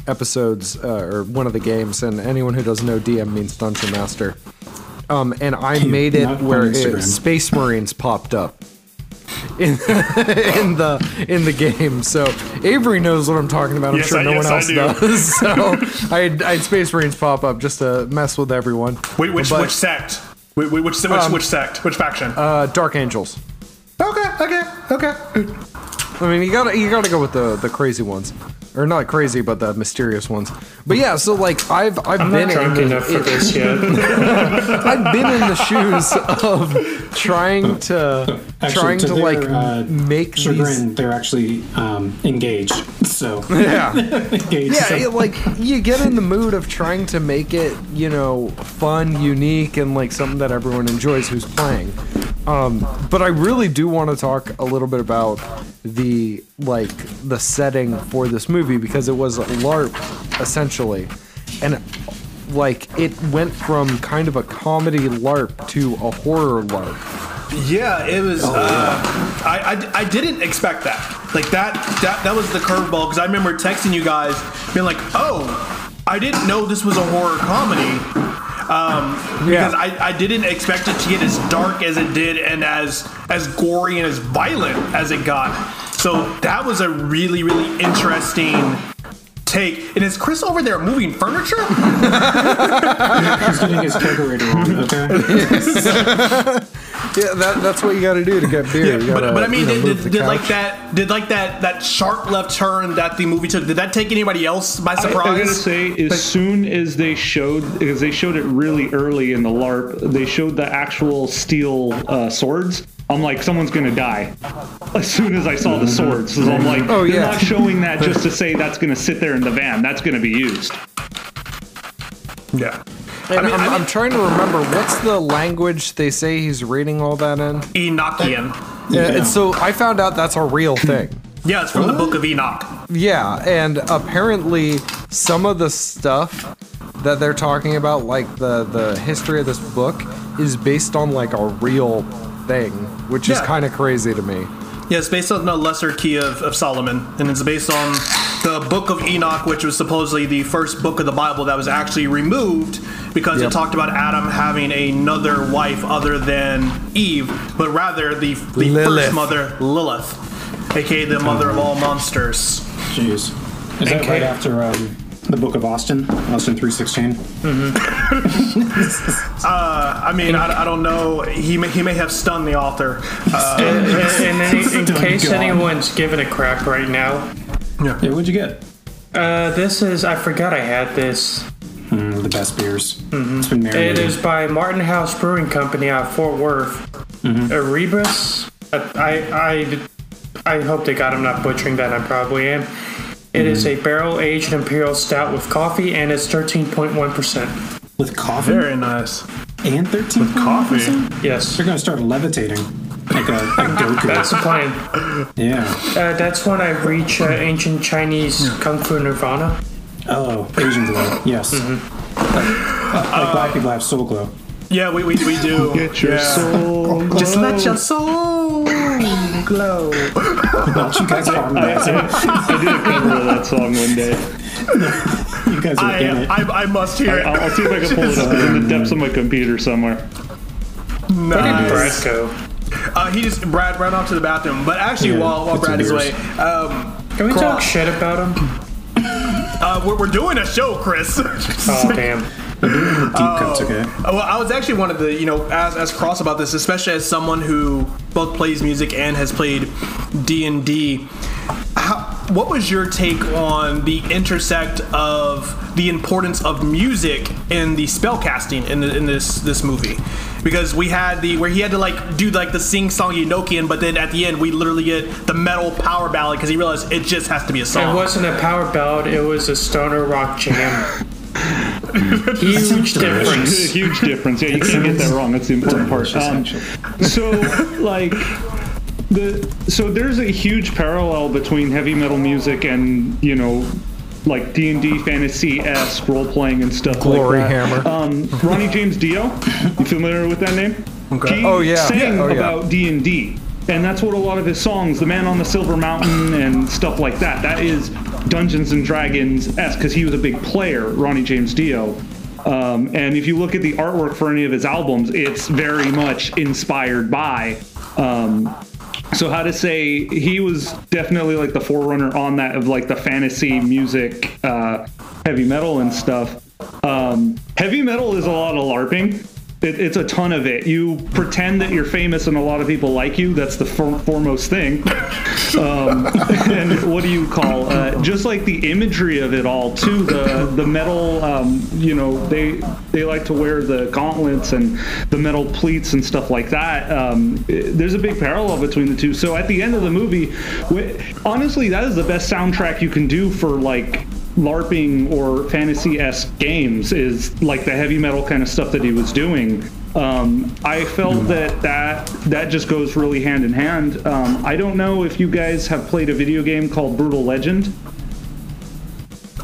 episodes uh, or one of the games. And anyone who doesn't know, DM means Dungeon Master. Um, and I made it Not where it, Space Marines popped up in in the in the game. So Avery knows what I'm talking about. I'm Yes, sure I- no yes, one else do. does. So I had, I had Space Marines pop up just to mess with everyone. Which which, But- which sect? Which which, which, Um, which sect? Which faction? Uh, Dark Angels. okay, okay, okay. I mean, you gotta you gotta go with the the crazy ones, or not crazy, but the mysterious ones. But yeah, so like I've I've I'm been not drunk in enough for it- this yet. I've been in the shoes of trying to Actually, trying to, their, like uh, make chagrin, they're actually um, engaged. So yeah engaged. yeah so- it, like you get in the mood of trying to make it you know fun, unique, and like something that everyone enjoys who's playing. Um, but I really do want to talk a little bit about the like the setting for this movie because it was LARP essentially, and like it went from kind of a comedy LARP to a horror LARP. Yeah, it was. Oh, uh, I, I I didn't expect that. Like that that that was the curveball because I remember texting you guys, being like, "Oh, I didn't know this was a horror comedy." Um, because Yeah. I, I didn't expect it to get as dark as it did and as as gory and as violent as it got. So that was a really really interesting take. And is Chris over there moving furniture? He's getting his kegerator on, okay? Yeah, that, that's what you got to do to get beer. You but, gotta, but I mean, you know, did, did, did like that? Did like that that sharp left turn that the movie took? Did that take anybody else by I, I surprise? gotta say, as soon as they showed, because they showed it really early in the LARP, they showed the actual steel uh, swords. I'm like, someone's gonna die. As soon as I saw the swords, so I'm like, Oh, they're yeah. not showing that just to say that's gonna sit there in the van. That's gonna be used. yeah. And I mean- I'm, I mean- I'm trying to remember what's the language they say he's reading all that in. Enochian. Yeah. And so I found out that's a real thing. Yeah, it's from the Book of Enoch. Yeah, and apparently some of the stuff that they're talking about, like the the history of this book, is based on like a real thing, which is Yeah. kind of crazy to me. Yeah, it's based on the Lesser Key of, of Solomon, and it's based on the Book of Enoch, which was supposedly the first book of the Bible that was actually removed because Yep. it talked about Adam having another wife other than Eve, but rather the, the Lilith. first mother, Lilith, aka the mother of all monsters. Jeez. Is that right after um, the Book of Austin? Austin 316? I mean, I, I don't know. He may, he may have stunned the author. Uh, And, and, and in, in case gone. anyone's giving a crap right now, Yeah, what'd you get? uh, this is I forgot I had this. Mm, the best beers. It's been it is by Martin House Brewing Company out of Fort Worth. Erebus. Uh, I I I hope to God I'm not butchering that. I probably am. It is a barrel aged imperial stout with coffee, and it's 13.1 percent. With coffee very nice. and 13 With coffee. Yes, They're gonna start levitating. Like a, like Goku. that's the plan. yeah. Uh, that's when I reach uh, ancient Chinese kung fu nirvana. Oh, Asian glow. Yes. Like, like black people have soul glow. Yeah, we, we, we do. Get your Yeah. soul. Just let your soul glow. Don't you guys harmonize it? I did a cover of that song one day. You guys are in I, it. I, I must hear I, it. I'll, I'll see if I can pull it up. It's in the depths of my computer somewhere. Where Nice. Brad? Uh, he just Brad ran off to the bathroom. But actually, Yeah, while while Brad is away, um, Can we Cross. talk shit about him? uh, we're, we're doing a show, Chris. Oh damn! Deep cuts, okay? Uh, Well, I was actually one of the, you know, as as cross about this, especially as someone who both plays music and has played D and D. What was your take on the intersect of the importance of music in the spellcasting in the, in this this movie? Because we had the where he had to like do like the sing song Enochian, but then at the end we literally get the metal power ballad because he realized it just has to be a song. It wasn't a power ballad. It was a stoner rock jam. Huge difference. Huge difference. Yeah, you can't get that wrong. That's the important part. Um, so, like, the so there's a huge parallel between heavy metal music and you know, like D and D fantasy esque role playing and stuff Glory like that. Hammer. Um, Ronnie James Dio, you familiar with that name? Okay. He Oh, yeah. sang Oh, yeah. about D and D. And that's what a lot of his songs, "The Man on the Silver Mountain" and stuff like that. That is Dungeons and Dragons esque because he was a big player, Ronnie James Dio. Um, and if you look at the artwork for any of his albums, it's very much inspired by. Um, so how to say he was definitely like the forerunner on that of like the fantasy music, uh, heavy metal and stuff. Um, heavy metal is a lot of LARPing. It, it's a ton of it. You pretend that you're famous and a lot of people like you. That's the for- foremost thing. Um, and what do you call uh, just like the imagery of it all too? The the metal, um, you know, they they like to wear the gauntlets and the metal pleats and stuff like that. Um, it- there's a big parallel between the two. So at the end of the movie, wh- honestly, that is the best soundtrack you can do for like LARPing or fantasy esque games is like the heavy metal kind of stuff that he was doing. Um, I felt that, that that just goes really hand in hand. Um, I don't know if you guys have played a video game called Brutal Legend.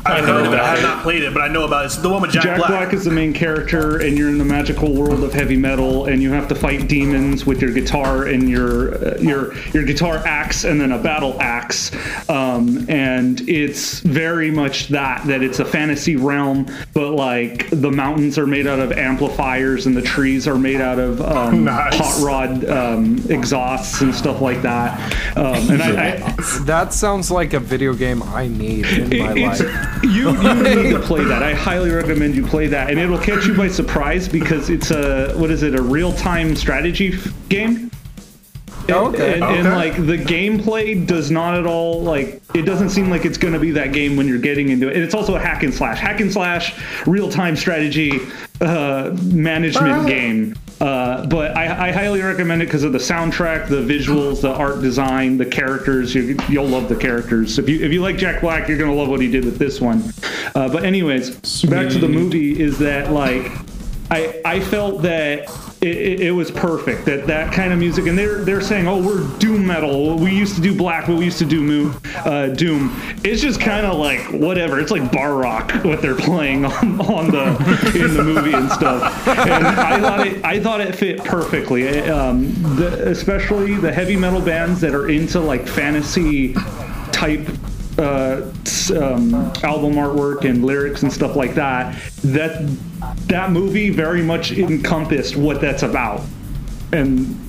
I've know heard of it. I have not played it, but I know about it. It's the one with Jack, Jack Black. is the main character, and you're in the magical world of heavy metal, and you have to fight demons with your guitar and your uh, your your guitar axe, and then a battle axe. Um, and it's very much that that it's a fantasy realm, but like the mountains are made out of amplifiers, and the trees are made out of um, Nice. hot rod um, exhausts and stuff like that. Um, and I, I, That sounds like a video game I need in my life. You, you need to play that. I highly recommend you play that, and it'll catch you by surprise because it's a what is it? A real time strategy f- game. Okay. And, and like the gameplay does not at all like it doesn't seem like it's going to be that game when you're getting into it. And it's also a hack and slash, hack and slash, real time strategy uh, management game. Uh, but I, I highly recommend it because of the soundtrack, the visuals, the art design, the characters. You, you'll love the characters. If you if you like Jack Black, you're gonna love what he did with this one. Uh, but anyways, back to the movie. Is that like I I felt that it, it, it was perfect that that kind of music. And they're they're saying oh we're doom metal. We used to do black but we used to do uh, doom. It's just kind of like whatever. It's like bar rock what they're playing on, on the in the movie and stuff. And I thought it I thought it fit perfectly. It, um, the, especially the heavy metal bands that are into like fantasy type uh, um, album artwork and lyrics and stuff like that. That that movie very much encompassed what that's about. And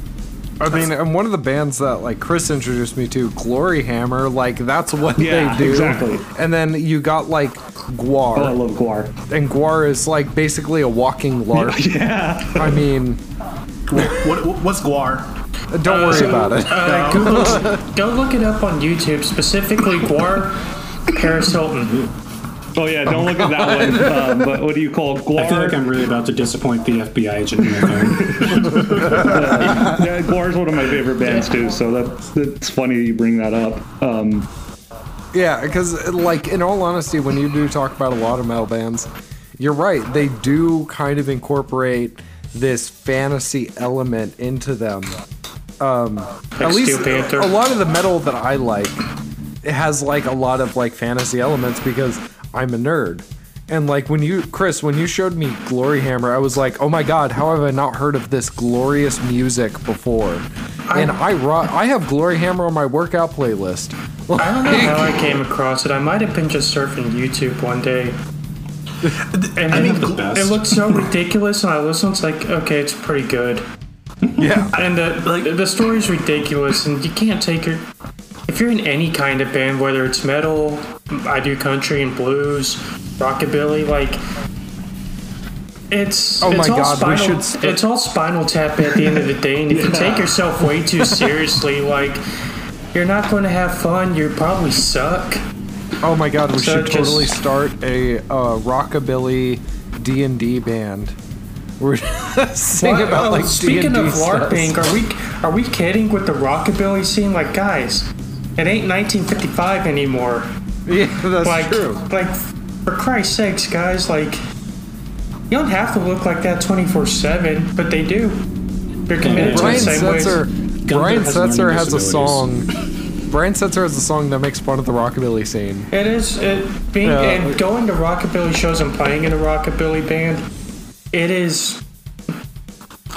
I mean, and one of the bands that like Chris introduced me to, Gloryhammer, like that's what Yeah, they do. exactly. And then you got like GWAR, oh, I love GWAR. and GWAR is like basically a walking LARP. Yeah, I mean, What, what- what's GWAR? don't worry about it. Uh, Google, go look it up on YouTube, specifically GWAR Paris Hilton. Oh yeah. Don't look at that one. Um, but what do you call GWAR? I feel like I'm really about to disappoint the FBI agent here. yeah, GWAR's one of my favorite bands too. So that's that's funny you bring that up. Um, Yeah, because like in all honesty, when you do talk about a lot of metal bands, you're right. They do kind of incorporate this fantasy element into them. Um, at least Panther. a lot of the metal that I like it has like a lot of like fantasy elements because I'm a nerd. And like when you, Chris, when you showed me Gloryhammer, I was like, oh my god, how have I not heard of this glorious music before? and I rock, I have Gloryhammer on my workout playlist. I don't know how I came across it. I might have been just surfing YouTube one day. And I mean, the best. it looked so ridiculous, and I listened. It's like, okay, it's pretty good. Yeah. And the Like- the story's ridiculous, and you can't take your. If you're in any kind of band, whether it's metal, I do country and blues, rockabilly, like it's Oh it's my all God, we spinal, should st- it's all spinal tap at the end of the day, and if you take yourself way too seriously, like you're not going to have fun. You probably suck. Oh my god, we So should just- totally start a uh, rockabilly D and D band. We're sing What? about Oh, like speaking D&D of LARPing, are we are we kidding with the rockabilly scene? Like, guys, it ain't 1955 anymore. Yeah, that's Like, true. like for Christ's sakes, guys, like you don't have to look like that 24 seven, but they do. They're committed to Brian the same ways. Setzer, Brian has Setzer has a song. Brian Setzer has a song that makes fun of the rockabilly scene. It is it, being Yeah. and going to rockabilly shows and playing in a rockabilly band. It is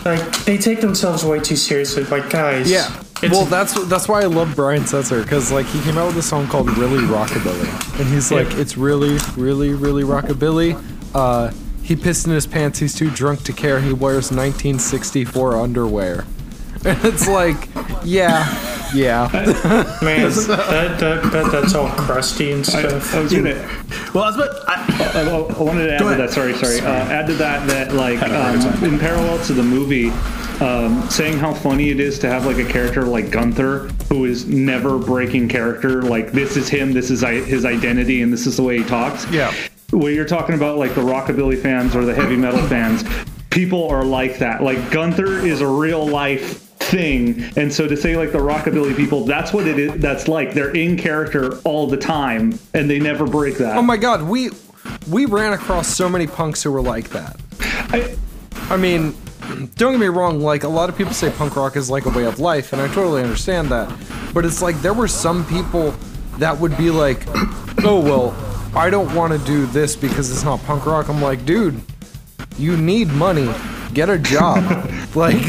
like they take themselves way too seriously. Like, guys, Yeah. It's well, that's that's why I love Brian Setzer because like he came out with a song called "Really Rockabilly," and he's like, "It's really, really, really rockabilly." Uh, he pissed in his pants. He's too drunk to care. He wears 1964 underwear, and it's like, yeah, yeah. Man, that, that, that, that's all crusty and stuff. I was gonna. Well, I was about, I, I, I wanted to add to ahead. that. Sorry, sorry. Uh, add to that that like um, in parallel to the movie, um, saying how funny it is to have like a character like Gunther who is never breaking character. Like this is him. This is I- his identity, and this is the way he talks. Yeah. When you're talking about like the rockabilly fans or the heavy metal fans, people are like that. Like Gunther is a real life thing and so to say like the rockabilly people that's what it is that's like they're in character all the time and they never break that Oh my god, we we ran across so many punks who were like that. I, I mean, don't get me wrong, like a lot of people say punk rock is like a way of life, and I totally understand that. But it's like there were some people that would be like, oh well, I don't want to do this because it's not punk rock. I'm like, dude, you need money. Get a job. like,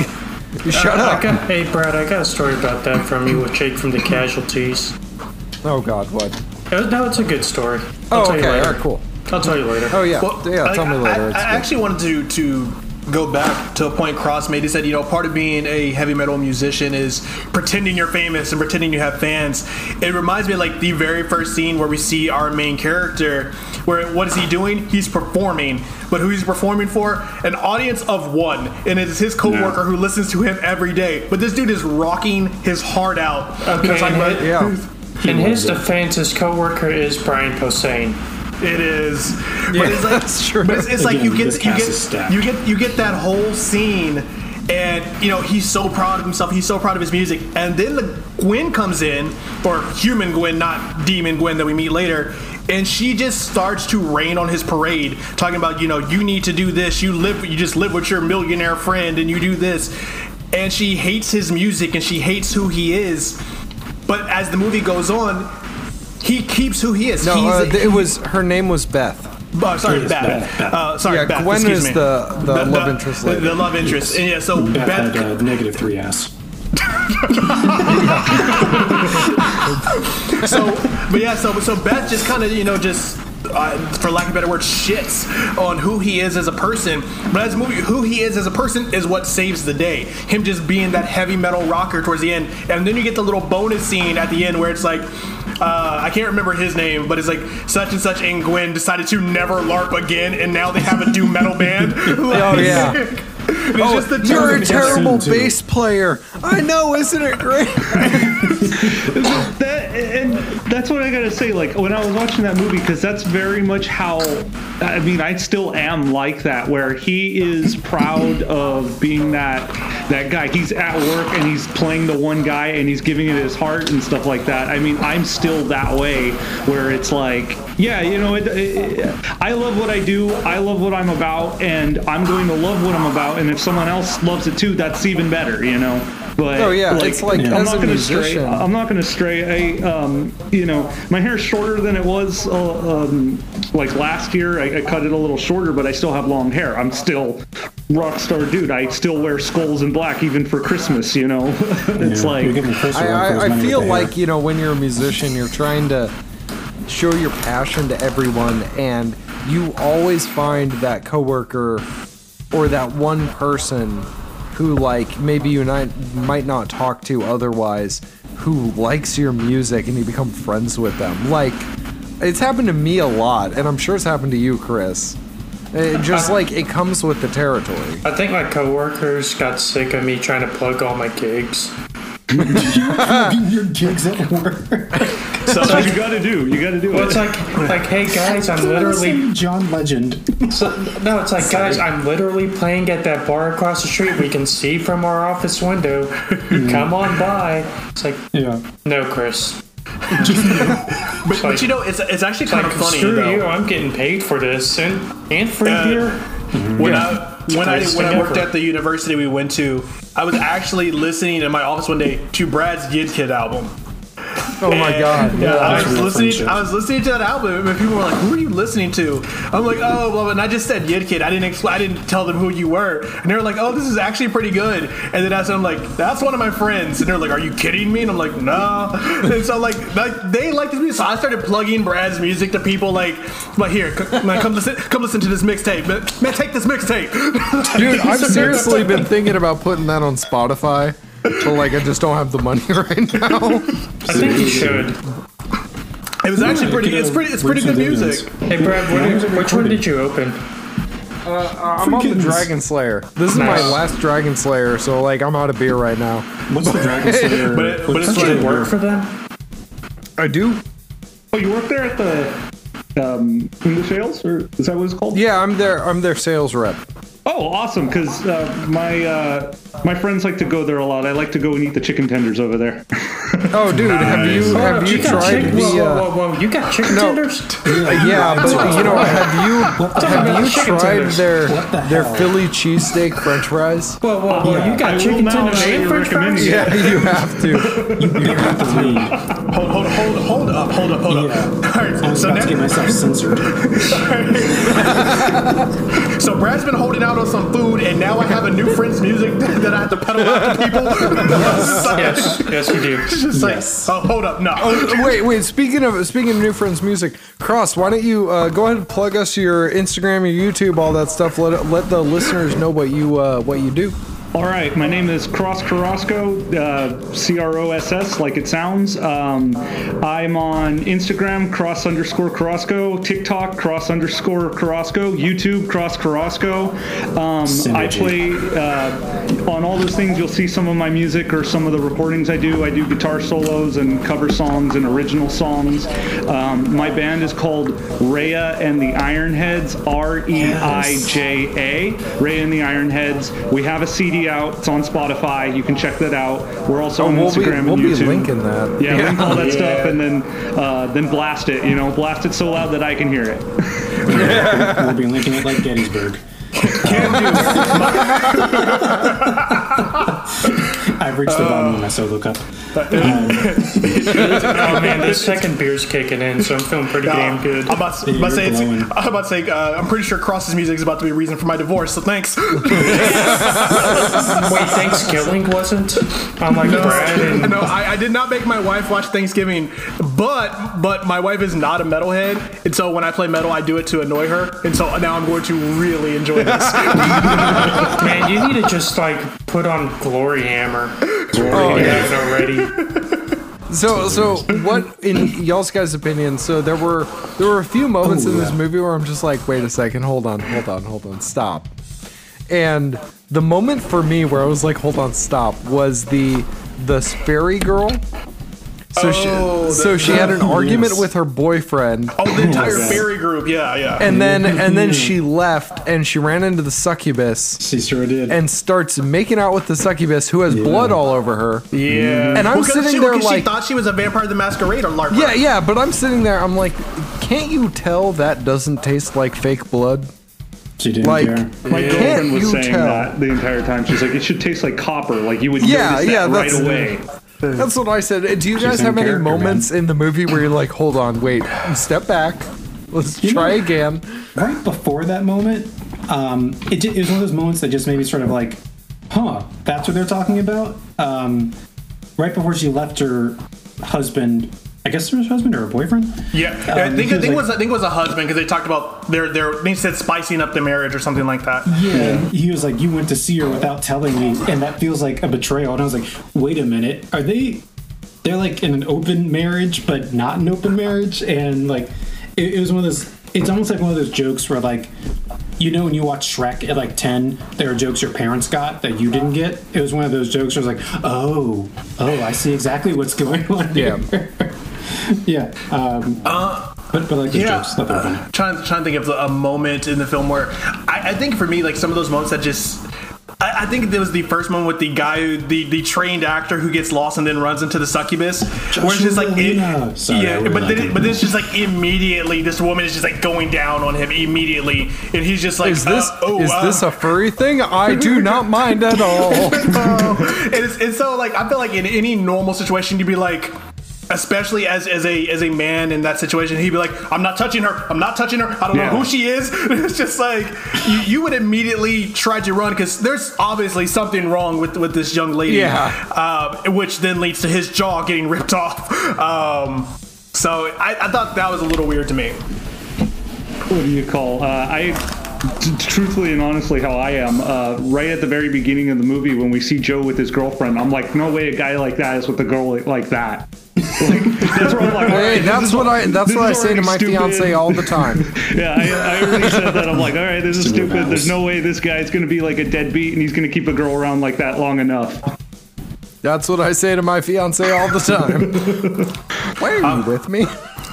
shut I up. got, hey, Brad, I got a story about that from you with Jake from the Casualties. Oh God, what? Uh, No, it's a good story. I'll Oh, tell okay, you later. alright, cool. I'll tell you later. Oh yeah, Well, yeah. I- Tell me later. I, I actually wanted to to go back to a point Cross made. He said, you know, part of being a heavy metal musician is pretending you're famous and pretending you have fans. It reminds me of like the very first scene where we see our main character. Where what is he doing? He's performing, but who he's performing for? An audience of one, and it's his coworker who listens to him every day. But this dude is rocking his heart out. You know, Okay, talking about- yeah. In his defense, his coworker is Brian Posehn. It is, Yeah, but it's like, that's true. But it's, it's like you get you get you get you get that whole scene, and you know he's so proud of himself. He's so proud of his music, and then the Gwen comes in, or human Gwen, not demon Gwen that we meet later. And she just starts to rain on his parade, talking about, you know, you need to do this. You live, you just live with your millionaire friend, and you do this. And she hates his music, and she hates who he is. But as the movie goes on, he keeps who he is. No, He's uh, a- it was her name was Beth. Oh, sorry, Beth. Beth, Beth. Uh, sorry, Yeah, Beth. Gwen excuse is me. the- the love interest The, lady. the love interest. And yeah, so Beth Beth. had uh, negative three ass. so, but yeah, so so Beth just kind of you know just. Uh, for lack of a better word, shits on who he is as a person. But as a movie, who he is as a person is what saves the day. Him just being that heavy metal rocker towards the end, and then you get the little bonus scene at the end where it's like, uh, I can't remember his name, but it's like such and such and Gwen decided to never LARP again, and now they have a doom metal band. Oh yeah. it's Oh, just the you're a terrible bass player. I know, isn't it great? That and that's what I gotta say. Like when I was watching that movie, because that's very much how. I mean, I still am like that, where he is proud of being that that guy. He's at work and he's playing the one guy and he's giving it his heart and stuff like that. I mean, I'm still that way, where it's like, yeah, you know, it, it, I love what I do. I love what I'm about, and I'm going to love what I'm about. And if someone else loves it too, that's even better, you know. But Oh, yeah, it's like, I'm not a gonna stray. I'm not going to stray. I, um, you know, my hair's shorter than it was uh, um, like last year. I, I cut it a little shorter, but I still have long hair. I'm still rock star dude. I still wear skulls and black even for Christmas. You know, it's You're like I, I, I feel with the hair. like you know when you're a musician, you're trying to show your passion to everyone, and you always find that coworker or that one person who like maybe you not, might not talk to otherwise, who likes your music, and you become friends with them. Like it's happened to me a lot, and I'm sure it's happened to you, Chris. It just uh, like it comes with the territory. I think my coworkers got sick of me trying to plug all my gigs. your gigs at work. so that's what you got to do. You got to do Well, it. it's like, like, hey guys, I'm literally. John Legend. So, no, it's like, guys, I'm literally playing at that bar across the street. We can see from our office window. Hmm. Come on by. It's like, Yeah. no, Chris. But, but you know, it's it's actually kind Like, of funny screw though. you. I'm getting paid for this and and free Uh, beer. when I when I when I worked ever. at the university we went to, I was actually listening in my office one day to Brad's Yid Kid album. Oh my god. Yeah, I was listening. friendship. I was listening to that album, and people were like, "Who are you listening to?" I'm like, "Oh, blah, blah," and I just said Yid Kid. I didn't explain. I didn't tell them who you were, and they were like, "Oh, this is actually pretty good." And then I said, "I'm like, that's one of my friends," and they're like, "Are you kidding me?" And I'm like, "No." And so like, like they like this music, so I started plugging Brad's music to people like, "Like here, c- man, come listen, come listen to this mixtape, man, man, take this mixtape." Dude, I've seriously been thinking about putting that on Spotify, but like I just don't have the money right now. I think you should. It was actually pretty. It's uh, pretty. It's pretty good music. Hey, Brad, what did- which one did you open? Uh, I'm on the Freaking- Dragon Slayer. This is my last Dragon Slayer, so like I'm out of beer right now. What's the Dragon Slayer? But it- but what's it's like- it work for them? I do. oh, you work there at the um, English Ales, or is that what it's called? Yeah, I'm their I'm their sales rep. Oh, awesome! Because uh, my uh, my friends like to go there a lot. I like to go and eat the chicken tenders over there. Oh, dude, have you have you got tried chicken, the? whoa, Uh, whoa, whoa, whoa, you got chicken no. tenders? yeah, but you know, have you have you tried tenders. their the their? Philly cheesesteak French fries? Whoa, whoa, whoa, you got will chicken tenders highly and french recommend fries? you. Yeah, you have to. You have to. Hold, hold, hold, hold up, hold up, hold Yeah. up. All right, I was so, about to get myself censored. so Brad's been holding out on some food, and now I have a new Friends music that I have to peddle out to people. Yes, yes, we do. It's just like, Yes. oh, hold up, no. wait, wait. Speaking of speaking of new friends music, Cross, why don't you uh, go ahead and plug us your Instagram, your YouTube, all that stuff. Let let the listeners know what you uh, what you do. All right, my name is Cross Carrasco, uh, C R O S S, like it sounds. Um, I'm on Instagram, Cross underscore Carrasco, TikTok, Cross underscore Carrasco, YouTube, Cross Carrasco. Um, I play uh, on all those things. You'll see some of my music or some of the recordings I do. I do guitar solos and cover songs and original songs. Um, my band is called Reija and the Ironheads, R E I J A. Reija and the Ironheads. We have a CD out. It's on Spotify. You can check that out. We're also on Oh, we'll be Instagram we'll and be YouTube. linking that. Yeah, link all that Yeah. stuff and then uh, then blast it. You know, blast it so loud that I can hear it. We'll be linking it like Gettysburg. I've reached the bottom of my uh, solo cup. Uh, um, oh man, this second beer's kicking in, so I'm feeling pretty damn good. I'm about, Yeah, about to say, you're it's, glowing. I'm about to say, uh, I'm pretty sure Cross's music is about to be a reason for my divorce. So thanks. Wait, Thanksgiving wasn't? I'm like Brad and no, I, I did not make my wife watch Thanksgiving, but but my wife is not a metalhead, and so when I play metal, I do it to annoy her, and so now I'm going to really enjoy this. man, you need to just like put on Glory Hammer. Oh, yeah. already. So, so what in y'all's guys' opinion? So there were there were a few moments Oh, in this yeah. movie where I'm just like, wait a second, hold on, hold on, hold on, stop. And the moment for me where I was like, hold on, stop, was the the fairy girl. So Oh, she so she had an argument yes. with her boyfriend. oh, the entire God. fairy group, yeah, yeah. And then and then she left and she ran into the succubus She sure did. and starts making out with the succubus who has blood all over her. yeah, And I'm Well, 'cause sitting she, there because like- she thought she was a Vampire of the Masquerade or LARP. Yeah, yeah, but I'm sitting there, I'm like, can't you tell that doesn't taste like fake blood? she didn't like- care. My Yeah. girlfriend was Can't you saying tell? that the entire time. She's like, it should taste like copper. Like you would Yeah, notice that yeah, right that's- away. That's what I said. Do you guys have any moments in the movie where you're like, hold on, wait, step back, let's try know- again? right before that moment, um, it, it was one of those moments that just made me sort of like, huh, that's what they're talking about. Um, right before she left her husband, I guess it was her husband or her boyfriend. yeah. I Um, think I was think it like- was I think it was a husband because they talked about their their they said spicing up the marriage or something like that. Yeah, he was like, "You went to see her without telling me," and that feels like a betrayal. And I was like, "Wait a minute, are they? They're like in an open marriage, but not an open marriage." And like, it, it was one of those. It's almost like one of those jokes where like, you know, when you watch Shrek at like ten, there are jokes your parents got that you didn't get. It was one of those jokes where it's like, "Oh, oh, I see exactly what's going on." Yeah. Here. yeah. Um, but but like the yeah. jokes, that they're funny. trying trying to think of a moment in the film where I, I think for me like some of those moments that just I, I think it was the first moment with the guy who the, the trained actor who gets lost and then runs into the succubus where it's just like it, Molina. Sorry, yeah but then it, but then it's just like immediately this woman is just like going down on him immediately and he's just like Is this uh, oh, is uh, this a furry thing? I do not mind at all. oh. and, it's, and so like I feel like in any normal situation you'd be like especially as, as a as a man in that situation he'd be like i'm not touching her i'm not touching her i don't Yeah. know who she is it's just like you, you would immediately try to run because there's obviously something wrong with with this young lady Yeah. um, which then leads to his jaw getting ripped off um, so I, I thought that was a little weird to me what do you call? Uh, I, t- truthfully and honestly, how I am, uh, right at the very beginning of the movie, when we see Joe with his girlfriend, I'm like, no way, a guy like that is with a girl like- like that. Like, that's where I'm like, Hey, right, that's what I that's what I say to my stupid. fiance all the time. Yeah, I, I already said that. I'm like, all right, this is Stupid stupid. There's no way this guy's gonna be like a deadbeat and he's gonna keep a girl around like that long enough. That's what I say to my fiance all the time. Why are you with me?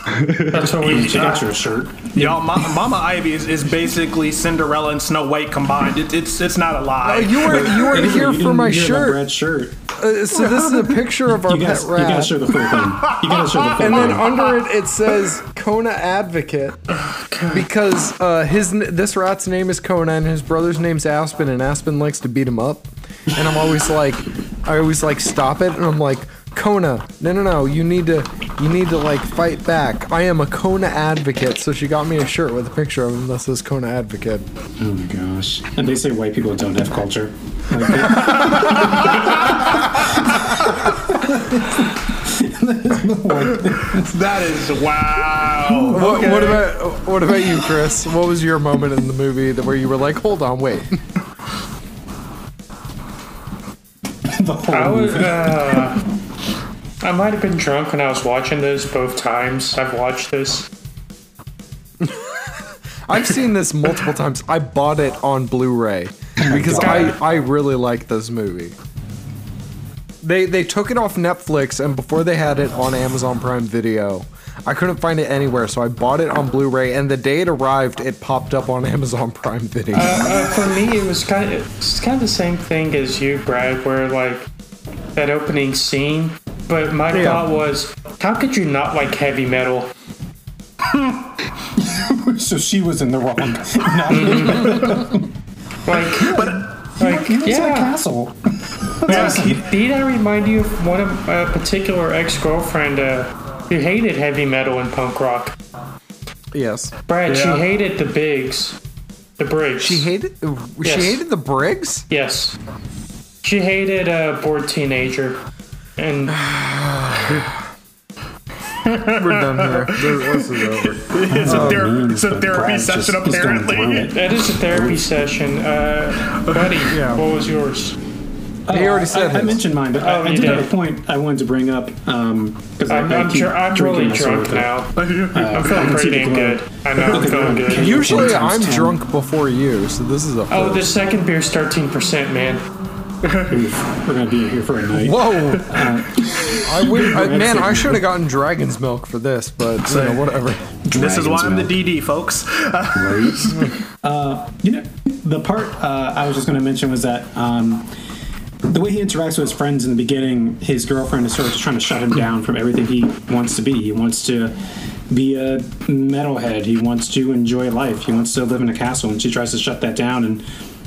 That's what we. She got your shirt. y'all Ma- mama ivy is, is basically cinderella and snow white combined it, it's it's not a lie you were you weren't here You for my didn't hear about shirt. Brad's shirt. Uh, so this is a picture of our You pet rat. you gotta show the full thing. You gotta show the full And then thing. under it, it says Kona Advocate because uh, his this rat's name is Kona and his brother's name's Aspen, and Aspen likes to beat him up. And I'm always like, I always like stop it, and I'm like, Kona, no, no, no, you need to, you need to like fight back. I am a Kona advocate. So she got me a shirt with a picture of him that says Kona advocate. Oh my gosh. And they say white people don't have culture. That is wow. What, Okay. what about, what about you, Chris? What was your moment in the movie that where you were like, hold on, wait? the whole I was, movie. uh, I might have been drunk when I was watching this both times. I've watched this. I've seen this multiple times. I bought it on Blu-ray because I, I really like this movie. They they took it off Netflix and before they had it on Amazon Prime Video, I couldn't find it anywhere, so I bought it on Blu-ray. And the day it arrived, it popped up on Amazon Prime Video. Uh, for me, it was kind of it's kind of the same thing as you, Brad, where like that opening scene. But my Yeah. thought was, how could you not like heavy metal? so she was in the wrong. Not Like, like he lives in a yeah. castle. Like, did I remind you of one of a particular ex-girlfriend uh, who hated heavy metal and punk rock? yes, Brad, she hated the Bigs, the Briggs. she hated Yes. she hated the Briggs. Yes. She hated a bored teenager. And We're done here. This is over. It's a, ther- man, it's a therapy Brad's session, he's going apparently. that is a therapy session. Uh, buddy, Yeah. what was yours? He already said I, I mentioned mine, but I, Oh, I you did did. have a point I wanted to bring up because I'm, I, I I'm, keep dr- I'm really my soda, drunk but- now. I'm feeling pretty the dang glow. good. I know I'm feeling good. good. Usually, I'm 10. drunk before you, so this is a. Oh, the second beer's 13%, man. Oof, we're gonna be here for a night. Whoa! I would, I, man, I should have gotten dragon's milk for this, but you know, whatever. This is why I'm the DD, folks. Uh, you know, the part uh, I was just going to mention was that um, the way he interacts with his friends in the beginning, his girlfriend is sort of just trying to shut him down from everything he wants to be. He wants to be a metalhead. He wants to enjoy life. He wants to live in a castle, and she tries to shut that down. And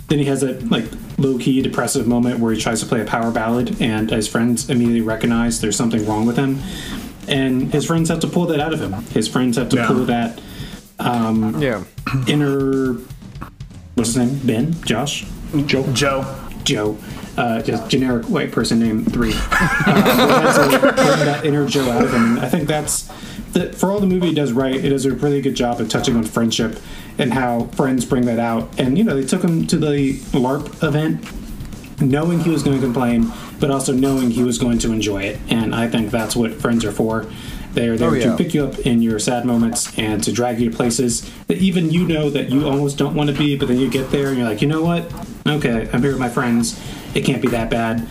then he has a like low key depressive moment where he tries to play a power ballad, and his friends immediately recognize there's something wrong with him. And his friends have to pull that out of him. His friends have to Yeah. pull that Yeah. inner what's his name? Ben? Josh? Joe. Joe. Joe. Uh, just generic white person name three. Uh, so that's a- bring that inner Joe out of him. I think that's the, for all the movie does right. It does a really good job of touching on friendship and how friends bring that out. And you know, they took him to the LARP event, knowing he was going to complain, but also knowing he was going to enjoy it. And I think that's what friends are for. They're there Oh, yeah. to pick you up in your sad moments and to drag you to places that even you know that you almost don't want to be, but then you get there and you're like, you know what? Okay, I'm here with my friends. It can't be that bad.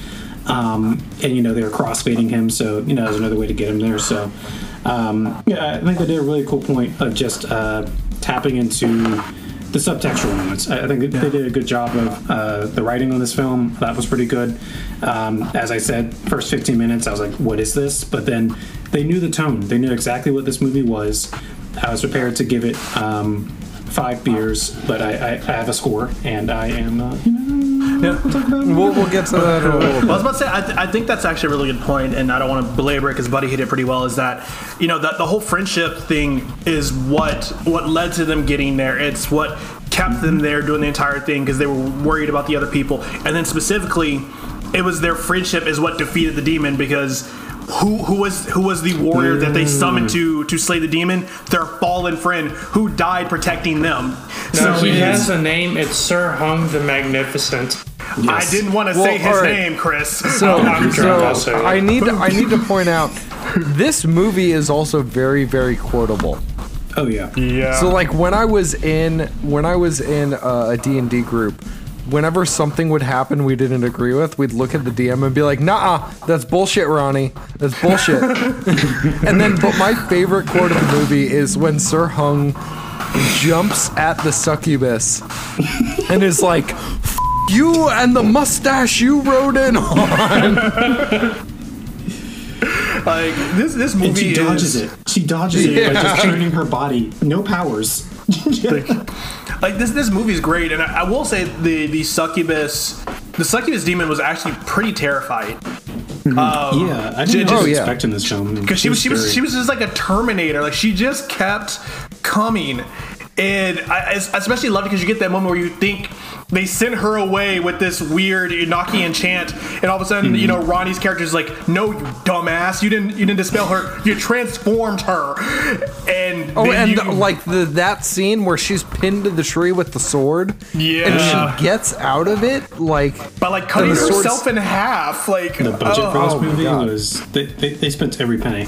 Um, and you know they're crossfading him, so you know there's another way to get him there. So um, yeah, I think they did a really cool point of just uh, tapping into the subtextual moments. I I think they did a good job of uh, the writing on this film. That was pretty good. Um, as I said, first 15 minutes, I was like, "What is this?" But then they knew the tone. They knew exactly what this movie was. I was prepared to give it um, five beers, but I, I, I have a score, and I am. Uh, you know, we'll talk about it. We'll, we'll get to that in a little Well, I was about to say, I, th- I think that's actually a really good point, and I don't want to belabor it because Buddy hit it pretty well. Is that you know that the whole friendship thing is what what led to them getting there. It's what kept them there doing the entire thing because they were worried about the other people, and then specifically, it was their friendship is what defeated the demon because. Who, who was who was the warrior that they summoned to to slay the demon? Their fallen friend who died protecting them. No, he has a name. It's Sir Hung the Magnificent. I didn't want to Well, say his all right. name, Chris. So, I'm drunk, I'll say so. I need to, I need to point out this movie is also very very quotable. Oh yeah. yeah. So like when I was in when I was in uh, a D&D group, whenever something would happen we didn't agree with, we'd look at the DM and be like, "Nah, that's bullshit, Ronnie. That's bullshit." and then but my favorite quote of the movie is when Sir Hung jumps at the succubus and is like, "F- "You and the mustache you rode in on." like this this movie And she is, dodges it. She dodges it by just turning her body. No powers. like this this movie is great and I, I will say the the succubus the succubus demon was actually pretty terrifying mm-hmm. um, yeah, I didn't know Oh, yeah. expect in this film. because she was she was she was just like a Terminator. Like she just kept coming, and I, I especially love it because you get that moment where you think they sent her away with this weird Enochian chant, and all of a sudden you hmm. know Ronnie's character is like, "No, you dumbass! You didn't you didn't dispel her. You transformed her." And Oh, and you- like the that scene where she's pinned to the tree with the sword, Yeah. and she gets out of it like by like cutting herself in half, like the budget oh, for this oh, oh movie was they, they, they spent every penny.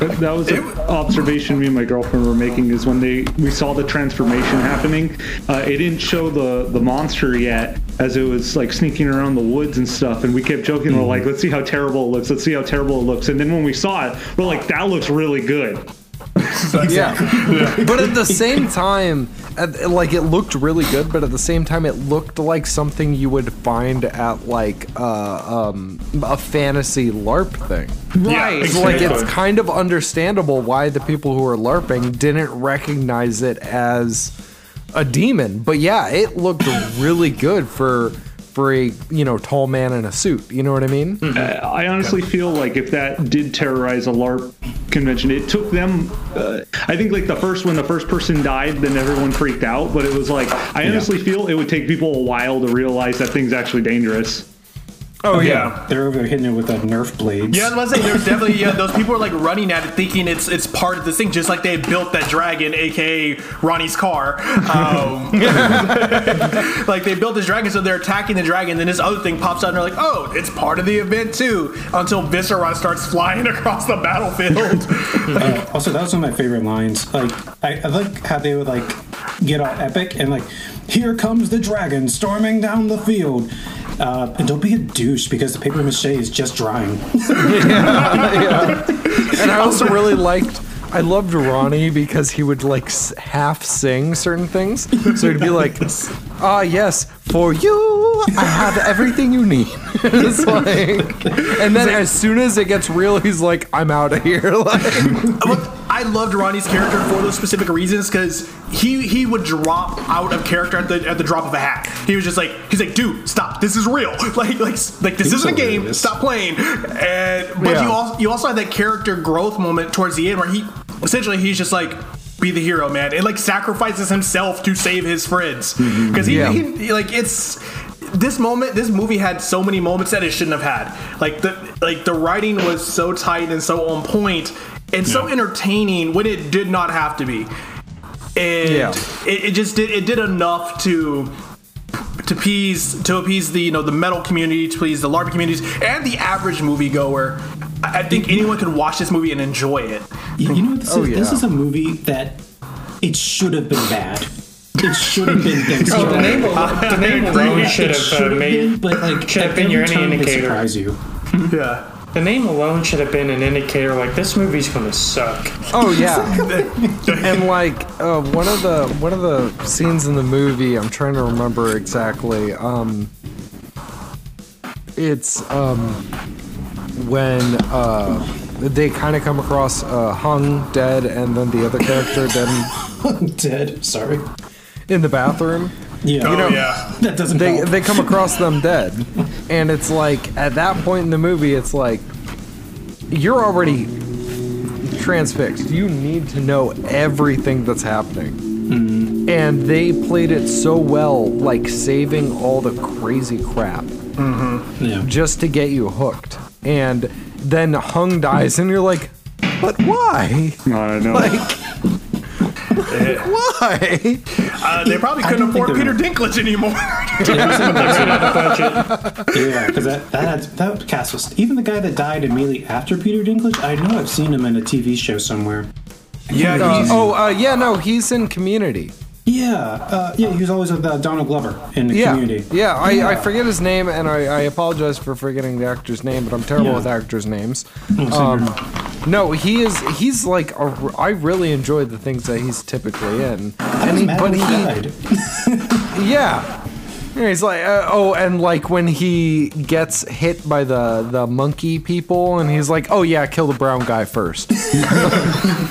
That, that was an observation me and my girlfriend were making is when they we saw the transformation happening. Uh, it didn't show the the monster yet as it was like sneaking around the woods and stuff, and we kept joking. We're like, let's see how terrible it looks. Let's see how terrible it looks. And then when we saw it, we're like, that looks really good. yeah. but at the same time, at, like it looked really good, but at the same time, it looked like something you would find at like uh, um, a fantasy LARP thing. Right. So, like it's kind of understandable why the people who are LARPing didn't recognize it as a demon. But yeah, it looked really good for for a you know tall man in a suit. You know what I mean? I honestly feel like if that did terrorize a LARP convention, it took them. Uh, I think like the first when the first person died, then everyone freaked out. But it was like I honestly feel it would take people a while to realize that thing's actually dangerous. Oh yeah. They're over there hitting it with that Nerf blades. Yeah, I was about to say there's definitely yeah. Those people are like running at it, thinking it's it's part of this thing, just like they built that dragon, aka Ronnie's car. Um, like they built this dragon, so they're attacking the dragon. Then this other thing pops out, and they're like, "Oh, it's part of the event too." Until Viscera starts flying across the battlefield. Uh, also, that was one of my favorite lines. Like, I, I like how they would like get all epic and like, here comes the dragon storming down the field. Uh, and don't be a douche because the paper mache is just drying. And I also really liked. I loved Ronnie because he would like s- half sing certain things. So he'd be like, "Ah, yes, for you, I have everything you need." it's like, and then as soon as it gets real, he's like, "I'm out of here." Like, I loved Ronnie's character for those specific reasons because he he would drop out of character at the at the drop of a hat. He was just like he's like, dude, stop, this is real. Like like like this He was isn't a game. Stop playing. And but Yeah. you also you also had that character growth moment towards the end where he essentially he's just like. Be the hero, man, and like sacrifices himself to save his friends mm-hmm. because he, Yeah. he- like it's this moment this movie had so many moments that it shouldn't have had like the like the writing was so tight and so on point and so entertaining when it did not have to be and Yeah. it, it just did it did enough to to appease to appease the you know the metal community to please the larp communities and the average moviegoer I I think anyone could watch this movie and enjoy it. You know what this Oh, is? This is a movie that it should have been bad. It should have been Oh, the Thanksgiving. name, al- the name alone should It have should uh, have made been, but like should have at been your every any it indicator. surprise you. Yeah. The name alone should have been an indicator like this movie's gonna suck. oh yeah, and like uh, one of the one of the scenes in the movie, I'm trying to remember exactly. Um, it's um, when uh, they kind of come across uh, hung dead, and then the other character dead Dead. Sorry. in the bathroom. Yeah. Oh yeah. that doesn't They help. they come across them dead, and it's like at that point in the movie, it's like you're already transfixed. You need to know everything that's happening. Mm-hmm. And they played it so well, like saving all the crazy crap mm-hmm. yeah. just to get you hooked. And then Hung dies, and you're like, but why? I don't know. Like, why? Uh, they probably couldn't afford Peter Dinklage anymore. Yeah, because that that had, that cast was even the guy that died immediately after Peter Dinklage. I know I've seen him in a TV show somewhere. yeah. Uh, oh, uh, yeah, no, he's in Community. Yeah, uh, yeah, he was always with uh, Donald Glover in the Yeah, community. yeah. I, I forget his name, and I, I apologize for forgetting the actor's name, but I'm terrible Yeah. with actors' names. Um, no, he is. He's like. A, I really enjoy the things that he's typically in, I and he, but he he, died. yeah. Yeah, He's like, uh, oh, and like when he gets hit by the the monkey people, and he's like, oh yeah, kill the brown guy first.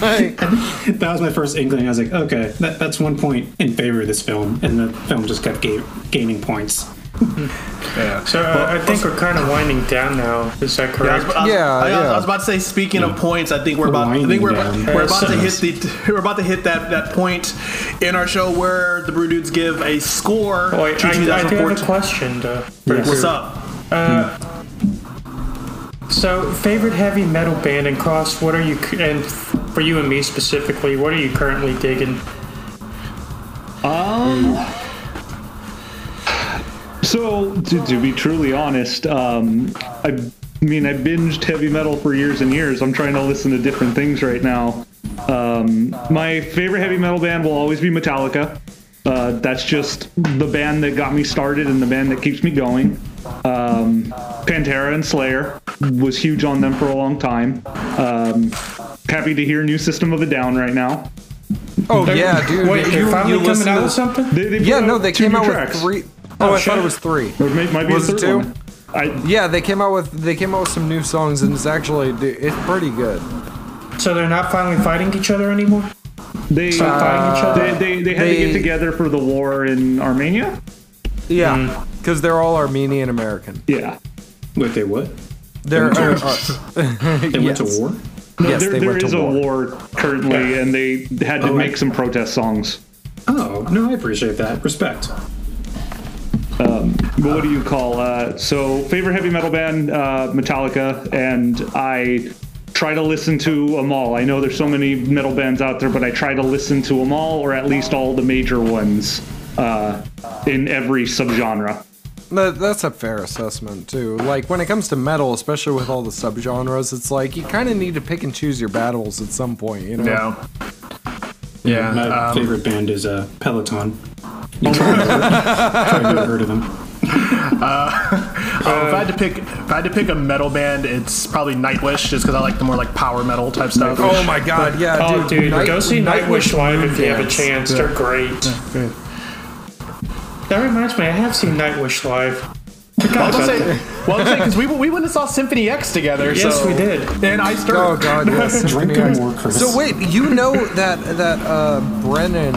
Like, that was my first inkling. I was like, okay, that, that's one point in favor of this film, and the film just kept ga- gaining points. yeah. So uh, I think we're kind of winding down now. Is that correct? was, I was- Yeah, I, was- yeah. I was about to say. Speaking of points, I think we're about. I think we're, Winding we're down. about to Uh, hit the. We're about to hit that that point in our show where the Brew Dudes give a score Wait, to I, I do have a question. To, What's up? So, favorite heavy metal band and cross. What are you and for you and me specifically? What are you currently digging? So, to, to be truly honest, um, I mean, I binged heavy metal for years and years. I'm trying to listen to different things right now. Um, my favorite heavy metal band will always be Metallica. Uh, that's just the band that got me started and the band that keeps me going. Um, Pantera and Slayer was huge on them for a long time. Um, happy to hear New System of a Down right now. Oh yeah, dude. Wait, they're you, finally you coming out to with something? They, they Yeah, no, they came out tracks. with three oh Oh, I shit. thought it was three. It may, might be Was a it two? one. I, Yeah, they came out with they came out with some new songs, and it's actually it's pretty good. So they're not finally fighting each other anymore? they, Stop fighting each other? they, they, they had to get together for the war in Armenia. Yeah, because they're all Armenian American. Yeah. Wait, they what? They're They went uh, uh, They went to war? No, Yes, there, they there went to is a war. war currently, and they had to Oh, make right. some protest songs. Oh, no, I appreciate that. Respect. But what do you call? Uh, so, favorite heavy metal band, uh, Metallica, and I try to listen to them all. I know there's so many metal bands out there, but I try to listen to them all, or at least all the major ones uh, in every subgenre. That, that's a fair assessment too. Like when it comes to metal, especially with all the subgenres, it's like you kind of need to pick and choose your battles at some point. You know? Yeah. Yeah. My um, favorite band is uh, Peloton. You probably probably heard of them. Oh, if I had to pick, if I had to pick a metal band, it's probably Nightwish, just because I like the more like power metal type stuff. Oh my god, yeah, Oh, dude, Night- go see Nightwish live if you have a Dance. chance. They're great. That reminds me, I have seen Nightwish live. Well, I was gonna say, well, because we, we went and saw Symphony X together. Yes, so- we did. And I started. Oh god, yes. Drink Symphony X. more, Chris. So wait, you know that that uh, Brennan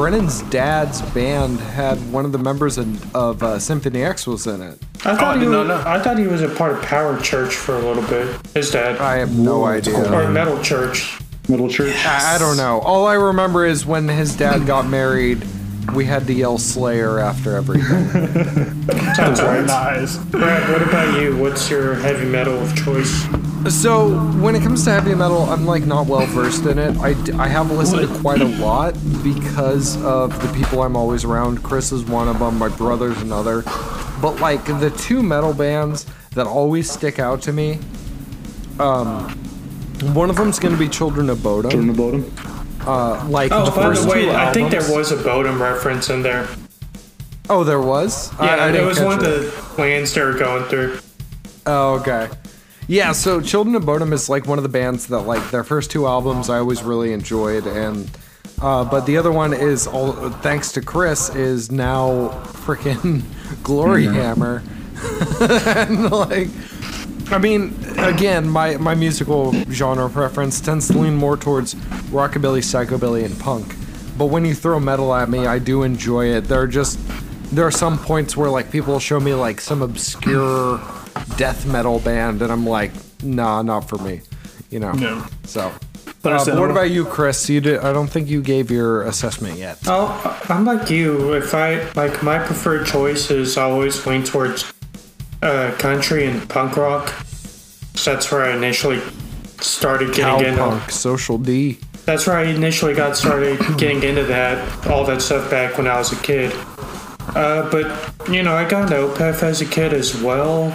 Brennan's dad's band had one of the members in, of uh, Symphony X was in it. I I thought he did was, know. I thought he was a part of Power Church for a little bit. His dad, I have no Whoa, idea. or Metal Church. Metal Church. I, I don't know. All I remember is when his dad got married, we had to yell Slayer after everything. Sounds right. Nice. Brad, what about you? What's your heavy metal of choice? so when it comes to heavy metal, I'm like not well versed in it. I, d- I have listened to quite a lot because of the people I'm always around. Chris is one of them. My brother's another. But like the two metal bands that always stick out to me, um, one of them's gonna be Children of Bodom. Children of Bodom. Uh, like Oh, the by first the way, two I think there was a Bodom reference in there. Oh, there was. Yeah, I it was catch one of the lands they were going through. Oh, okay. Yeah, so Children of Bodom is like one of the bands that like their first two albums I always really enjoyed and uh, but the other one is all thanks to Chris is now freaking Gloryhammer. and like I mean, again, my, my musical genre preference tends to lean more towards rockabilly, psychobilly, and punk. But when you throw metal at me, I do enjoy it. There are just there are some points where like people show me like some obscure death metal band, and I'm like, nah, not for me. You know. No. So. Uh, what about you, Chris? You did, I don't think you gave your assessment yet. Oh, I'm like you. If I like, my preferred choice is always lean towards uh, country and punk rock. So that's where I initially started getting into. Cowpunk, Social D. That's where I initially got started getting into that, all that stuff back when I was a kid. Uh, but you know, I got into Opeth as a kid as well.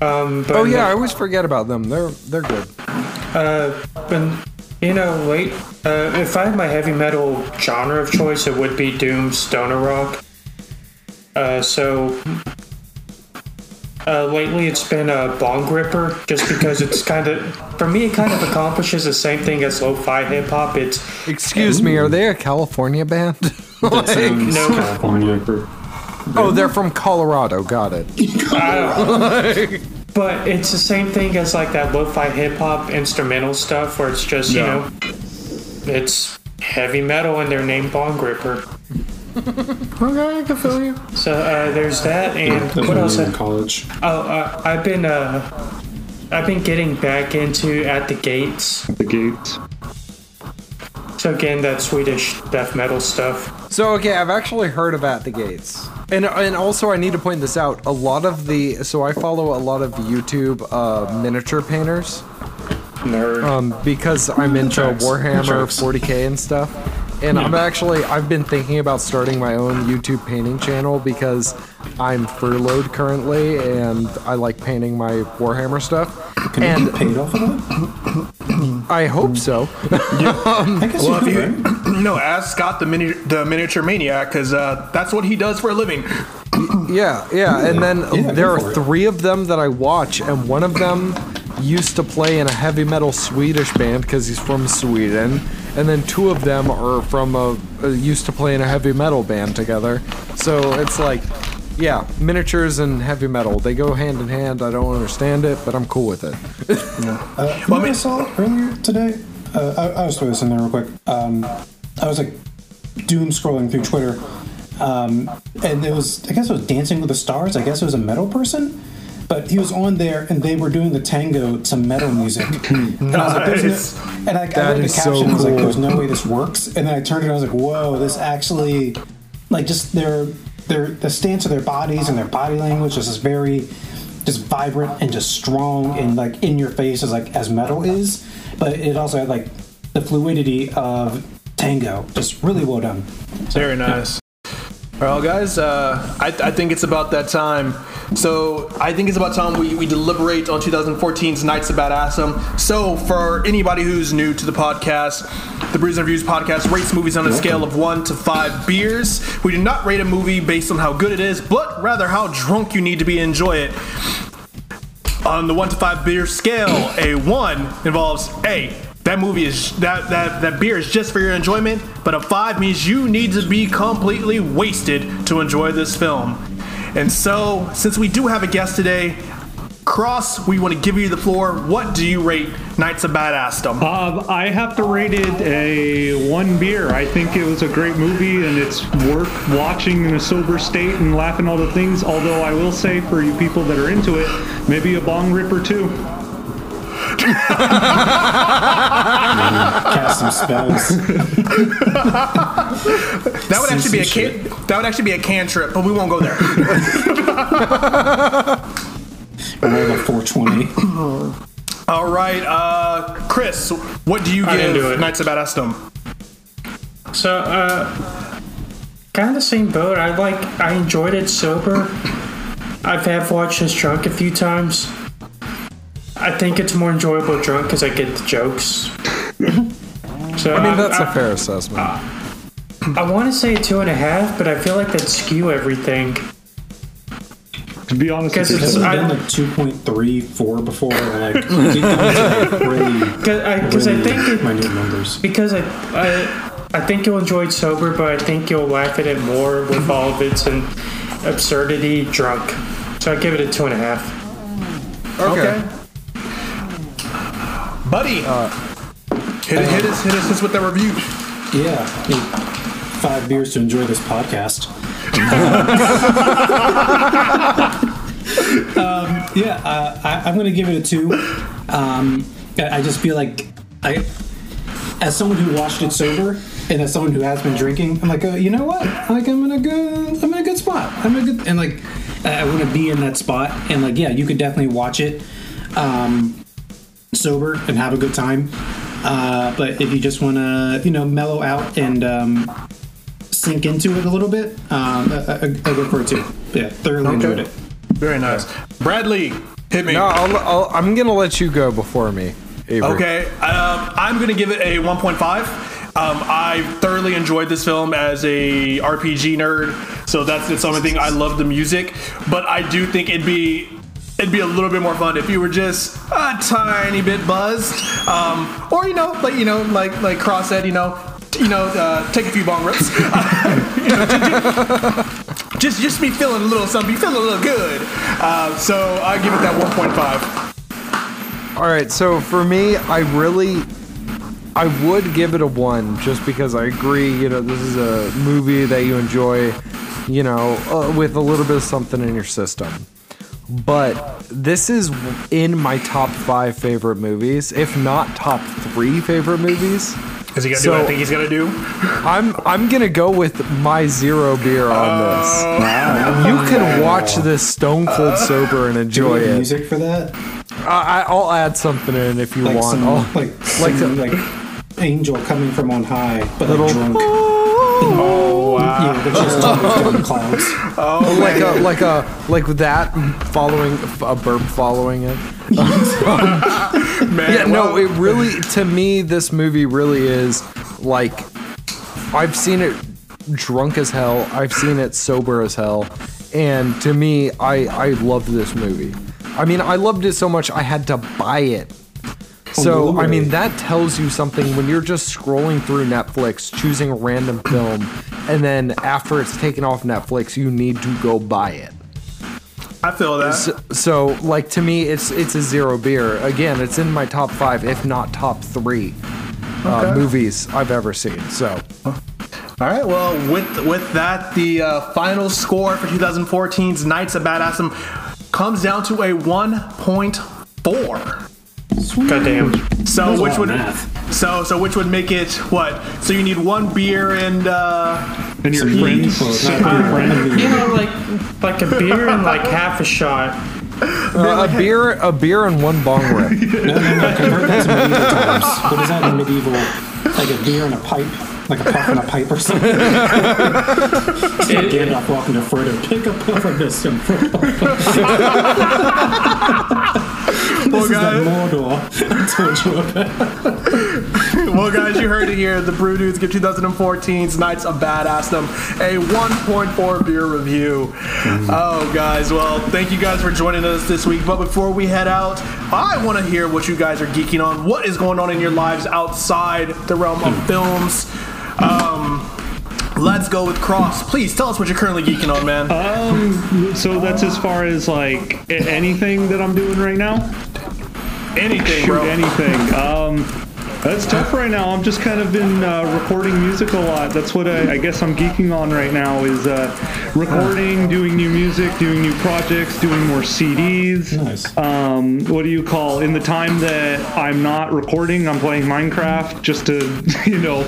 Um, but Oh yeah, I always forget about them. They're they're good. Uh, but you know, late. Uh, if I had my heavy metal genre of choice, it would be doom, stoner rock. Uh, so uh, lately, it's been a bong ripper, just because it's kind of, for me, it kind of accomplishes the same thing as lo-fi hip hop. It's Excuse me, are they a California band? That sounds no. California. oh, they're from Colorado. Got it. But it's the same thing as like that lo-fi hip hop instrumental stuff, where it's just you know, it's heavy metal and they're named Bong Ripper. Okay, I can feel you. So uh, there's that, and That's what else? we in college. oh, uh, I've been uh, I've been getting back into At the Gates. The gates. So again, that Swedish death metal stuff. So okay, I've actually heard of At the Gates. And and also I need to point this out. A lot of the so I follow a lot of YouTube uh, miniature painters Nerd. um, because I'm into Warhammer 40k and stuff. And I'm actually I've been thinking about starting my own YouTube painting channel because I'm furloughed currently and I like painting my Warhammer stuff. Can you and get paid off of that? I hope so. I guess Well, you if could, you right? no, ask Scott the mini the miniature maniac because uh, that's what he does for a living. Yeah, yeah, and then Yeah, there are for it. three of them that I watch, and one of them used to play in a heavy metal Swedish band because he's from Sweden, and then two of them are from a uh, used to play in a heavy metal band together. So it's like, yeah, miniatures and heavy metal they go hand in hand. I don't understand it, but I'm cool with it. Uh, you know what I saw earlier today? Uh, I, I was throw this in there real quick. Um, I was like doom scrolling through Twitter, um, and it was I guess it was Dancing with the Stars. I guess it was a metal person, but he was on there and they were doing the tango to metal music. and I was like, "There's no," and I, I read the is so caption. I was like, "There's no way this works." And then I turned it. and I was like, "Whoa, this actually, like, just their their the stance of their bodies and their body language is just very." just vibrant and just strong and like in your face as like as metal is, but it also had like the fluidity of tango. Just really well done. Very nice. Well, guys, uh, I, I think it's about that time. So I think it's about time we, we deliberate on 2014's Knights of Badassdom. So for anybody who's new to the podcast, the Brews Reviews podcast rates movies on a scale of one to five beers. We do not rate a movie based on how good it is, but rather how drunk you need to be to enjoy it. On the one to five beer scale, a one involves a that movie is that that that beer is just for your enjoyment, but a five means you need to be completely wasted to enjoy this film. And so, since we do have a guest today, Cross, we want to give you the floor. What do you rate Knights of Badassdom? Um, I have to rate it a one beer. I think it was a great movie and it's worth watching in a sober state and laughing all the things. Although I will say, for you people that are into it, maybe a bong rip or two. Cast some spells. That would actually be a can, that would actually be a cantrip, but we won't go there. Roll a 420. All right, uh, Chris, what do you I didn't do give it. Knights of Badassdom? So, uh, kind of the same boat. I like, I enjoyed it sober. I've have watched this drunk a few times. I think it's more enjoyable drunk because I get the jokes. So I mean, that's I, a fair assessment. I want to say two and a half, but I feel like that skew everything. To be honest, Guess with it's- you, Has been like 2.34 before? Like, it goes to, like really, Because I, really think it, minute numbers. because I, I I think you'll enjoy it sober, but I think you'll laugh at it more with all of its and absurdity drunk. So I give it a two and a half. Okay. Buddy, hit, it, hit, us, hit us with the review. Yeah. Five beers to enjoy this podcast. um, yeah, uh, I, I'm going to give it a two. Um, I, I just feel like I, as someone who watched it sober, and as someone who has been drinking, I'm like, uh, you know what? Like, I'm in a good, I'm in a good spot. I'm in a good, and like, I, I want to be in that spot. And like, yeah, you could definitely watch it um, sober and have a good time. Uh, but if you just want to, you know, mellow out and um, sink into it a little bit, um, I, I, I go for it too. Yeah, thoroughly enjoyed it. Very nice. Bradley, hit me. No, I'll, I'll, I'm gonna let you go before me. Avery. Okay, um, I'm gonna give it a 1.5. Um, I thoroughly enjoyed this film as a RPG nerd, so that's the only thing. I love the music, but I do think it'd be it'd be a little bit more fun if you were just a tiny bit buzzed, um, or you know, like you know, like like Cross said, you know, you know, uh, take a few bong rips. You know, ju- ju- just just be feeling a little something, feeling a little good. Uh, so I give it that 1.5. All right, so for me, I really, I would give it a one just because I agree. You know, this is a movie that you enjoy. You know, uh, with a little bit of something in your system. But this is in my top five favorite movies, if not top three favorite movies. Is he gonna do So- what I think he's gonna do? I'm I'm gonna go with my zero beer on oh. this. You can watch this stone cold sober and Do enjoy we have it. music for that? I, I- I'll add something in if you Like want. some, like, like some, like angel coming from on high, but like Little- drunk. Oh wow! Yeah, they're just down the clouds. like a like a like that following a burp following it. Man, Yeah, no, well, it really to me this movie really is like I've seen it drunk as hell. I've seen it sober as hell, and to me, I I loved this movie. I mean, I loved it so much I had to buy it. So I mean, that tells you something when you're just scrolling through Netflix, choosing a random film, and then after it's taken off Netflix, you need to go buy it. I feel that. So, so, like to me, it's it's a zero beer. Again, it's in my top five, if not top three, uh, Okay. movies I've ever seen. So All right. Well, with with that, the uh, final score for 2014's Knights of Badassdom comes down to a 1.4. Goddamn. So That's which would math. so so which would make it what? So you need one beer and uh, And your Some friends. meat, not your friend. You know, like like a beer and like half a shot. uh, a beer, a beer, and one bong rip. No, no, no. Convert that to medieval times. What is that in medieval? Like a beer and a pipe, like a puff and a pipe or something. it's like Gandalf walking to Frodo. Pick a puff of this is that Mordor well, guys, you heard it here. The Brew Dudes give 2014's Knights of Badassdom a 1.4 beer review. Oh, guys, well, thank you guys for joining us this week. But before we head out, I want to hear what you guys are geeking on. What is going on in your lives outside the realm of films? Um, let's go with Cross. Please tell us what you're currently geeking on, man. Um, so that's as far as like anything that I'm doing right now. Anything, Shoot bro. anything. Um, that's tough right now. I'm just kind of been uh, recording music a lot. That's what I, I guess I'm geeking on right now is uh, recording, doing new music, doing new projects, doing more CDs. Nice. Um, what do you call? In the time that I'm not recording, I'm playing Minecraft just to, you know,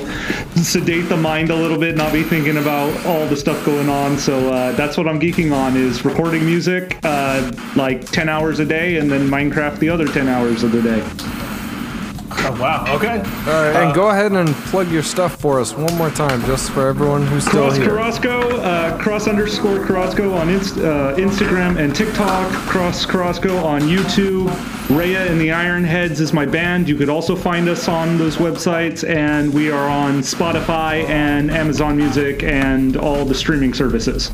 sedate the mind a little bit, not be thinking about all the stuff going on. So uh, that's what I'm geeking on is recording music, uh, like 10 hours a day, and then Minecraft the other 10 hours of the day. Oh, wow. Okay. All right, and go ahead and plug your stuff for us one more time, just for everyone who's still Cross here. Carrasco, uh, cross underscore Carrasco on Inst- uh, Instagram and TikTok. Cross Carrasco on YouTube. Reija and the Ironheads is my band. You could also find us on those websites, and we are on Spotify and Amazon Music and all the streaming services.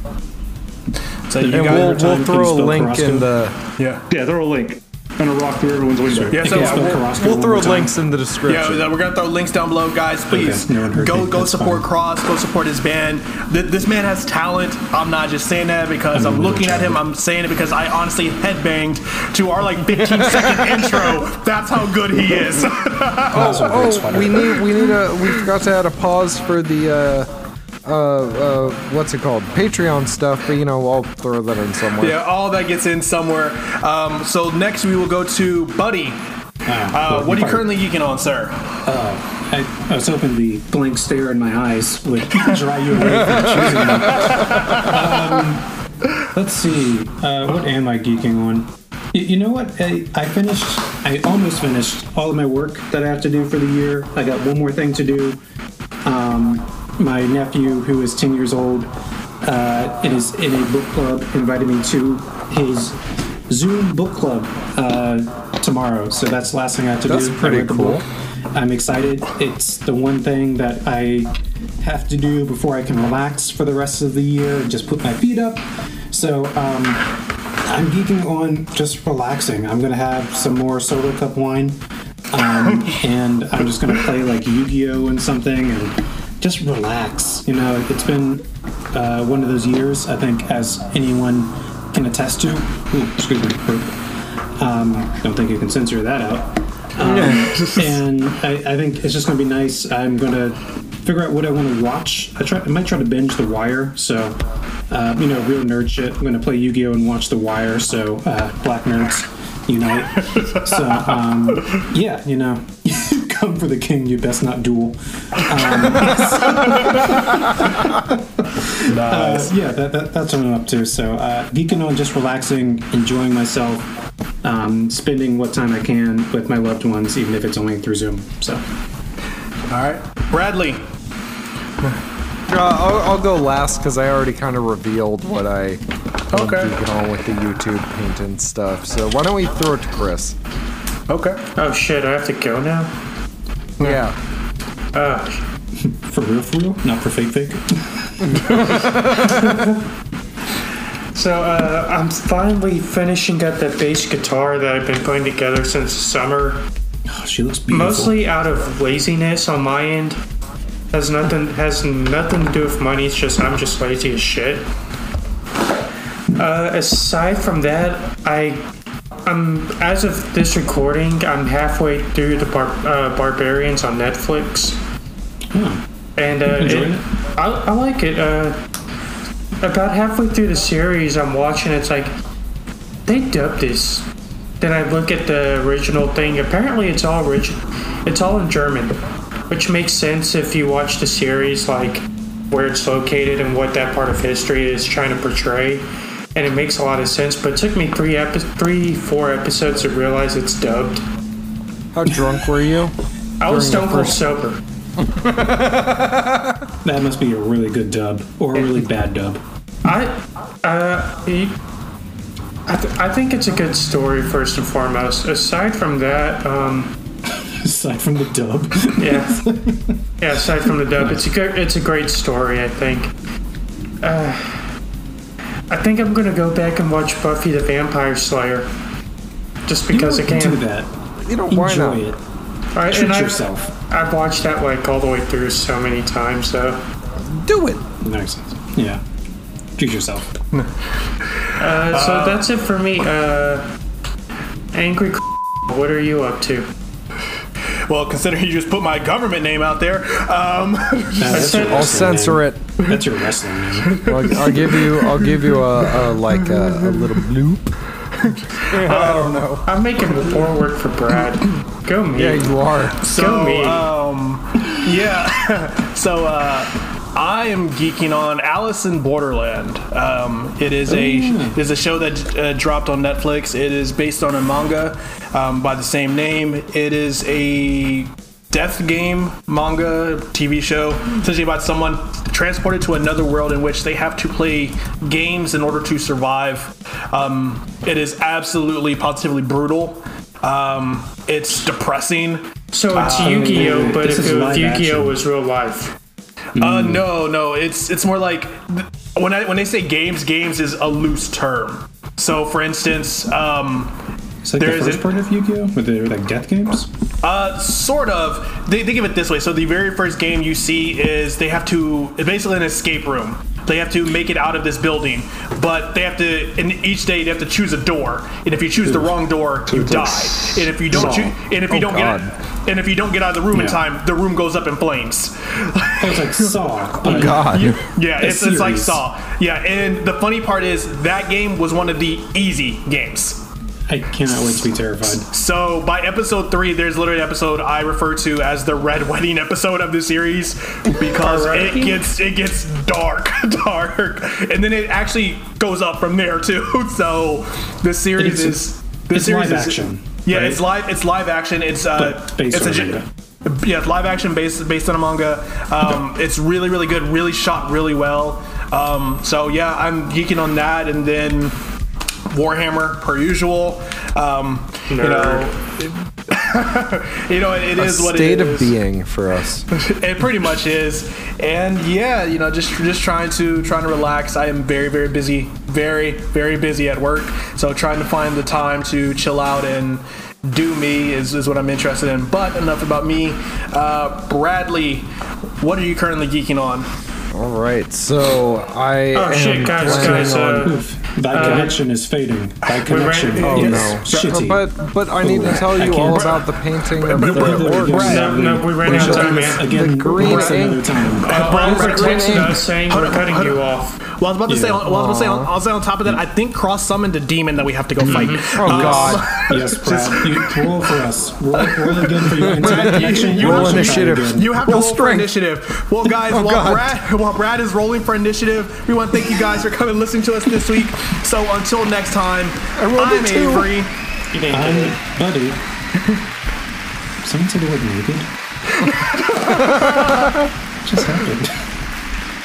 So you And guys we'll, we'll throw a link Carrasco? in the yeah. Yeah, throw a link and a rock through everyone's window. Yeah, so you spell we'll, we'll throw links in the description. Yeah, we're gonna throw links down below, guys. Please no go me. go That's support fine. Cross. Go support his band. Th- this man has talent. I'm not just saying that because I'm I'm, looking at him. I'm saying it because I honestly headbanged to our like 15 second intro. That's how good he is. Also a great Oh, we need we need a we forgot to add a pause for the uh uh uh what's it called Patreon stuff, but you know I'll throw that in somewhere. yeah, all that gets in somewhere. Um, so next we will go to Buddy. Ah, Uh, what are you currently geeking on, sir? I, I was hoping the blank stare in my eyes would dry you away from choosing them. Um, let's see. Uh, what am I geeking on? Y- You know what? I, I finished. I almost finished all of my work that I have to do for the year. I got one more thing to do. Um, my nephew, who is 10 years old, uh, and is in a book club, invited me to his Zoom book club uh, tomorrow. So that's the last thing I have to That's do. I pretty cool. I'm excited. It's the one thing that I have to do before I can relax for the rest of the year and just put my feet up. So um, I'm geeking on just relaxing. I'm gonna have some more solo cup wine, um, and I'm just gonna play like Yu-Gi-Oh and something and just relax. You know, it's been uh, one of those years. I think, as anyone can attest to. Ooh, excuse me. Um, don't think you can censor that out. Um, and I, I think it's just going to be nice. I'm going to figure out what I want to watch. I try. I might try to binge The Wire. So, uh, you know, real nerd shit. I'm going to play Yu-Gi-Oh and watch The Wire. So, uh, black nerds unite. so, um, yeah, you know, come for the king. You best not duel. Uh, yeah, that, that, that's what I'm up to. So, uh, geeking on just relaxing, enjoying myself, um, spending what time I can with my loved ones, even if it's only through Zoom. So, All right, Bradley. Uh, I'll, I'll go last because I already kind of revealed what I Okay. am geeking on with the YouTube paint and stuff. So why don't we throw it to Chris? Okay. Oh shit, I have to go now? Yeah. Uh, for real, for real, not for fake, fake. so uh, I'm finally finishing up that bass guitar that I've been putting together since summer. Oh, she looks beautiful. Mostly out of laziness on my end. Has nothing has nothing to do with money. It's just I'm just lazy as shit. Uh, aside from that, I I'm as of this recording, I'm halfway through the Bar- uh, Barbarians on Netflix, Oh, and uh, it- it? I, I like it. Uh, about halfway through the series, I'm watching. It's like they dubbed this. Then I look at the original thing. Apparently, it's all original. It's all in German, which makes sense if you watch the series, like where it's located and what that part of history is trying to portray. And it makes a lot of sense. But it took me three, epi- three, four episodes to realize it's dubbed. How drunk were you? I was During stone cold first- sober. that must be a really good dub or a really bad dub. I, uh, I, th- I think it's a good story first and foremost. Aside from that, um, Aside from the dub, yeah, yeah. Aside from the dub, it's a good, it's a great story. I think. Uh, I think I'm gonna go back and watch Buffy the Vampire Slayer, just because I can. do that. You know why Enjoy not? it. All right, Treat and I've, yourself. I've watched that like all the way through so many times. So, Do it. Makes sense. Yeah. Treat yourself. uh, so that's it for me. Uh, Angry, what are you up to? Well, considering you just put my government name out there, um, Nah, I'll I'll censor name. it. That's your wrestling name. I'll, I'll give you. I'll give you a, a like a, a little bloop. I don't know. I'm making more work for Brad. Go me. Yeah, you are. so Go me. um, yeah. so uh, I am geeking on Alice in Borderland. Um, it is a it is a show that uh, dropped on Netflix. It is based on a manga um, by the same name. It is a death game manga TV show, essentially about someone transported to another world in which they have to play games in order to survive. Um, it is absolutely positively brutal. Um, it's depressing. So it's wait, Yu-Gi-Oh, wait, wait. but This if is it was live Yu-Gi-Oh action. was real life. Uh, no, no. It's it's more like when I when they say games, games is a loose term. So, for instance, um, It's like There the is first a- part of Yu-Gi-Oh! With the like death games. uh, sort of. They think of it this way. So, the very first game you see is they have to. Basically an escape room. They have to make it out of this building, but they have to. And each day they have to choose a door. And if you choose the wrong door, you die. And if you don't Saw. choose, and if you Oh, don't God. get, and if you don't get out of the room in time, the room goes up in flames. Oh, it's like Saw. but- God. Yeah, it's, it's like series. Saw. Yeah, and the funny part is that game was one of the easy games. I cannot wait to be terrified. So by episode three, there's literally an episode I refer to as the Red Wedding episode of the series because it gets it gets dark, dark, and then it actually goes up from there too. So the series It's- is the it's series live is, action, Yeah, right? it's live. It's live action. It's uh, it's a manga. yeah, it's live action based based on a manga. Um, It's really really good, really shot really well. Um, so yeah, I'm geeking on that, and then Warhammer per usual. Um, you know, you know, it A is what it state of being for us. It pretty much is, and yeah, you know, just just trying to trying to relax. I am very very busy, very very busy at work. So trying to find the time to chill out and do me is, is what I'm interested in. But enough about me. Uh, Bradley, what are you currently geeking on? All right, so I Oh am shit, guys, guys, on. uh, Thy connection is fading. Thy connection ran- Oh is no! shitty. But but I need to tell you can't- all about the painting of the it orc. again. No, no, we ran We out of shall time, man. Again, The green ink. Uh, Brian, Oliver texted us saying we're cutting you off. Well, I was about to say, Yeah. on, well, I was gonna say, on, I'll say on top of that, I think Cross summoned a demon that we have to go fight. Oh Um, god! Yes, Brad. You roll for us. Roll, roll again for your internet connection. you Roll initiative. Again. You have to Roll roll for strength. initiative. Well, guys, Oh, while, God. Brad, while Brad is rolling for initiative, we want to thank you guys for coming and listening to us this week. So until next time, rolled a I'm. Avery. You didn't I'm it. Buddy. Someone said the word naked? just happened.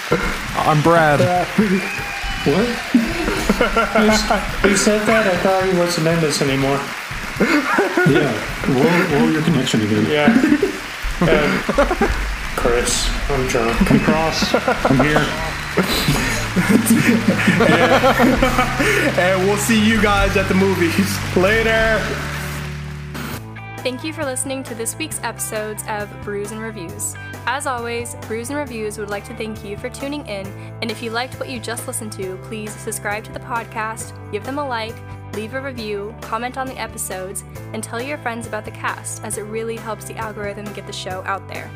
I'm Brad. What? He said that. I thought he wasn't in this anymore. Yeah. Roll, roll your connection again. Yeah. Um, Chris, I'm drunk. I'm cross. I'm here. And we'll see you guys at the movies. Later. Thank you for listening to this week's episodes of Brews and Reviews. As always, Brews and Reviews would like to thank you for tuning in, and if you liked what you just listened to, please subscribe to the podcast, give them a like, leave a review, comment on the episodes, and tell your friends about the cast, as it really helps the algorithm get the show out there.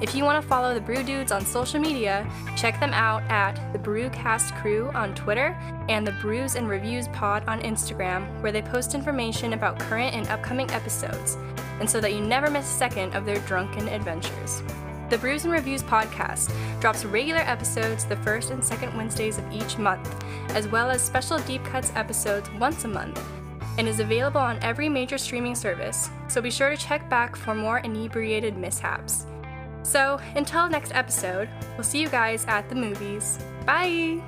If you want to follow the Brew Dudes on social media, check them out at the Brewcast Crew on Twitter and the Brews and Reviews Pod on Instagram, where they post information about current and upcoming episodes, and so that you never miss a second of their drunken adventures. The Brews and Reviews podcast drops regular episodes the first and second Wednesdays of each month, as well as special deep cuts episodes once a month, and is available on every major streaming service, so be sure to check back for more inebriated mishaps. So, until next episode, we'll see you guys at the movies. Bye!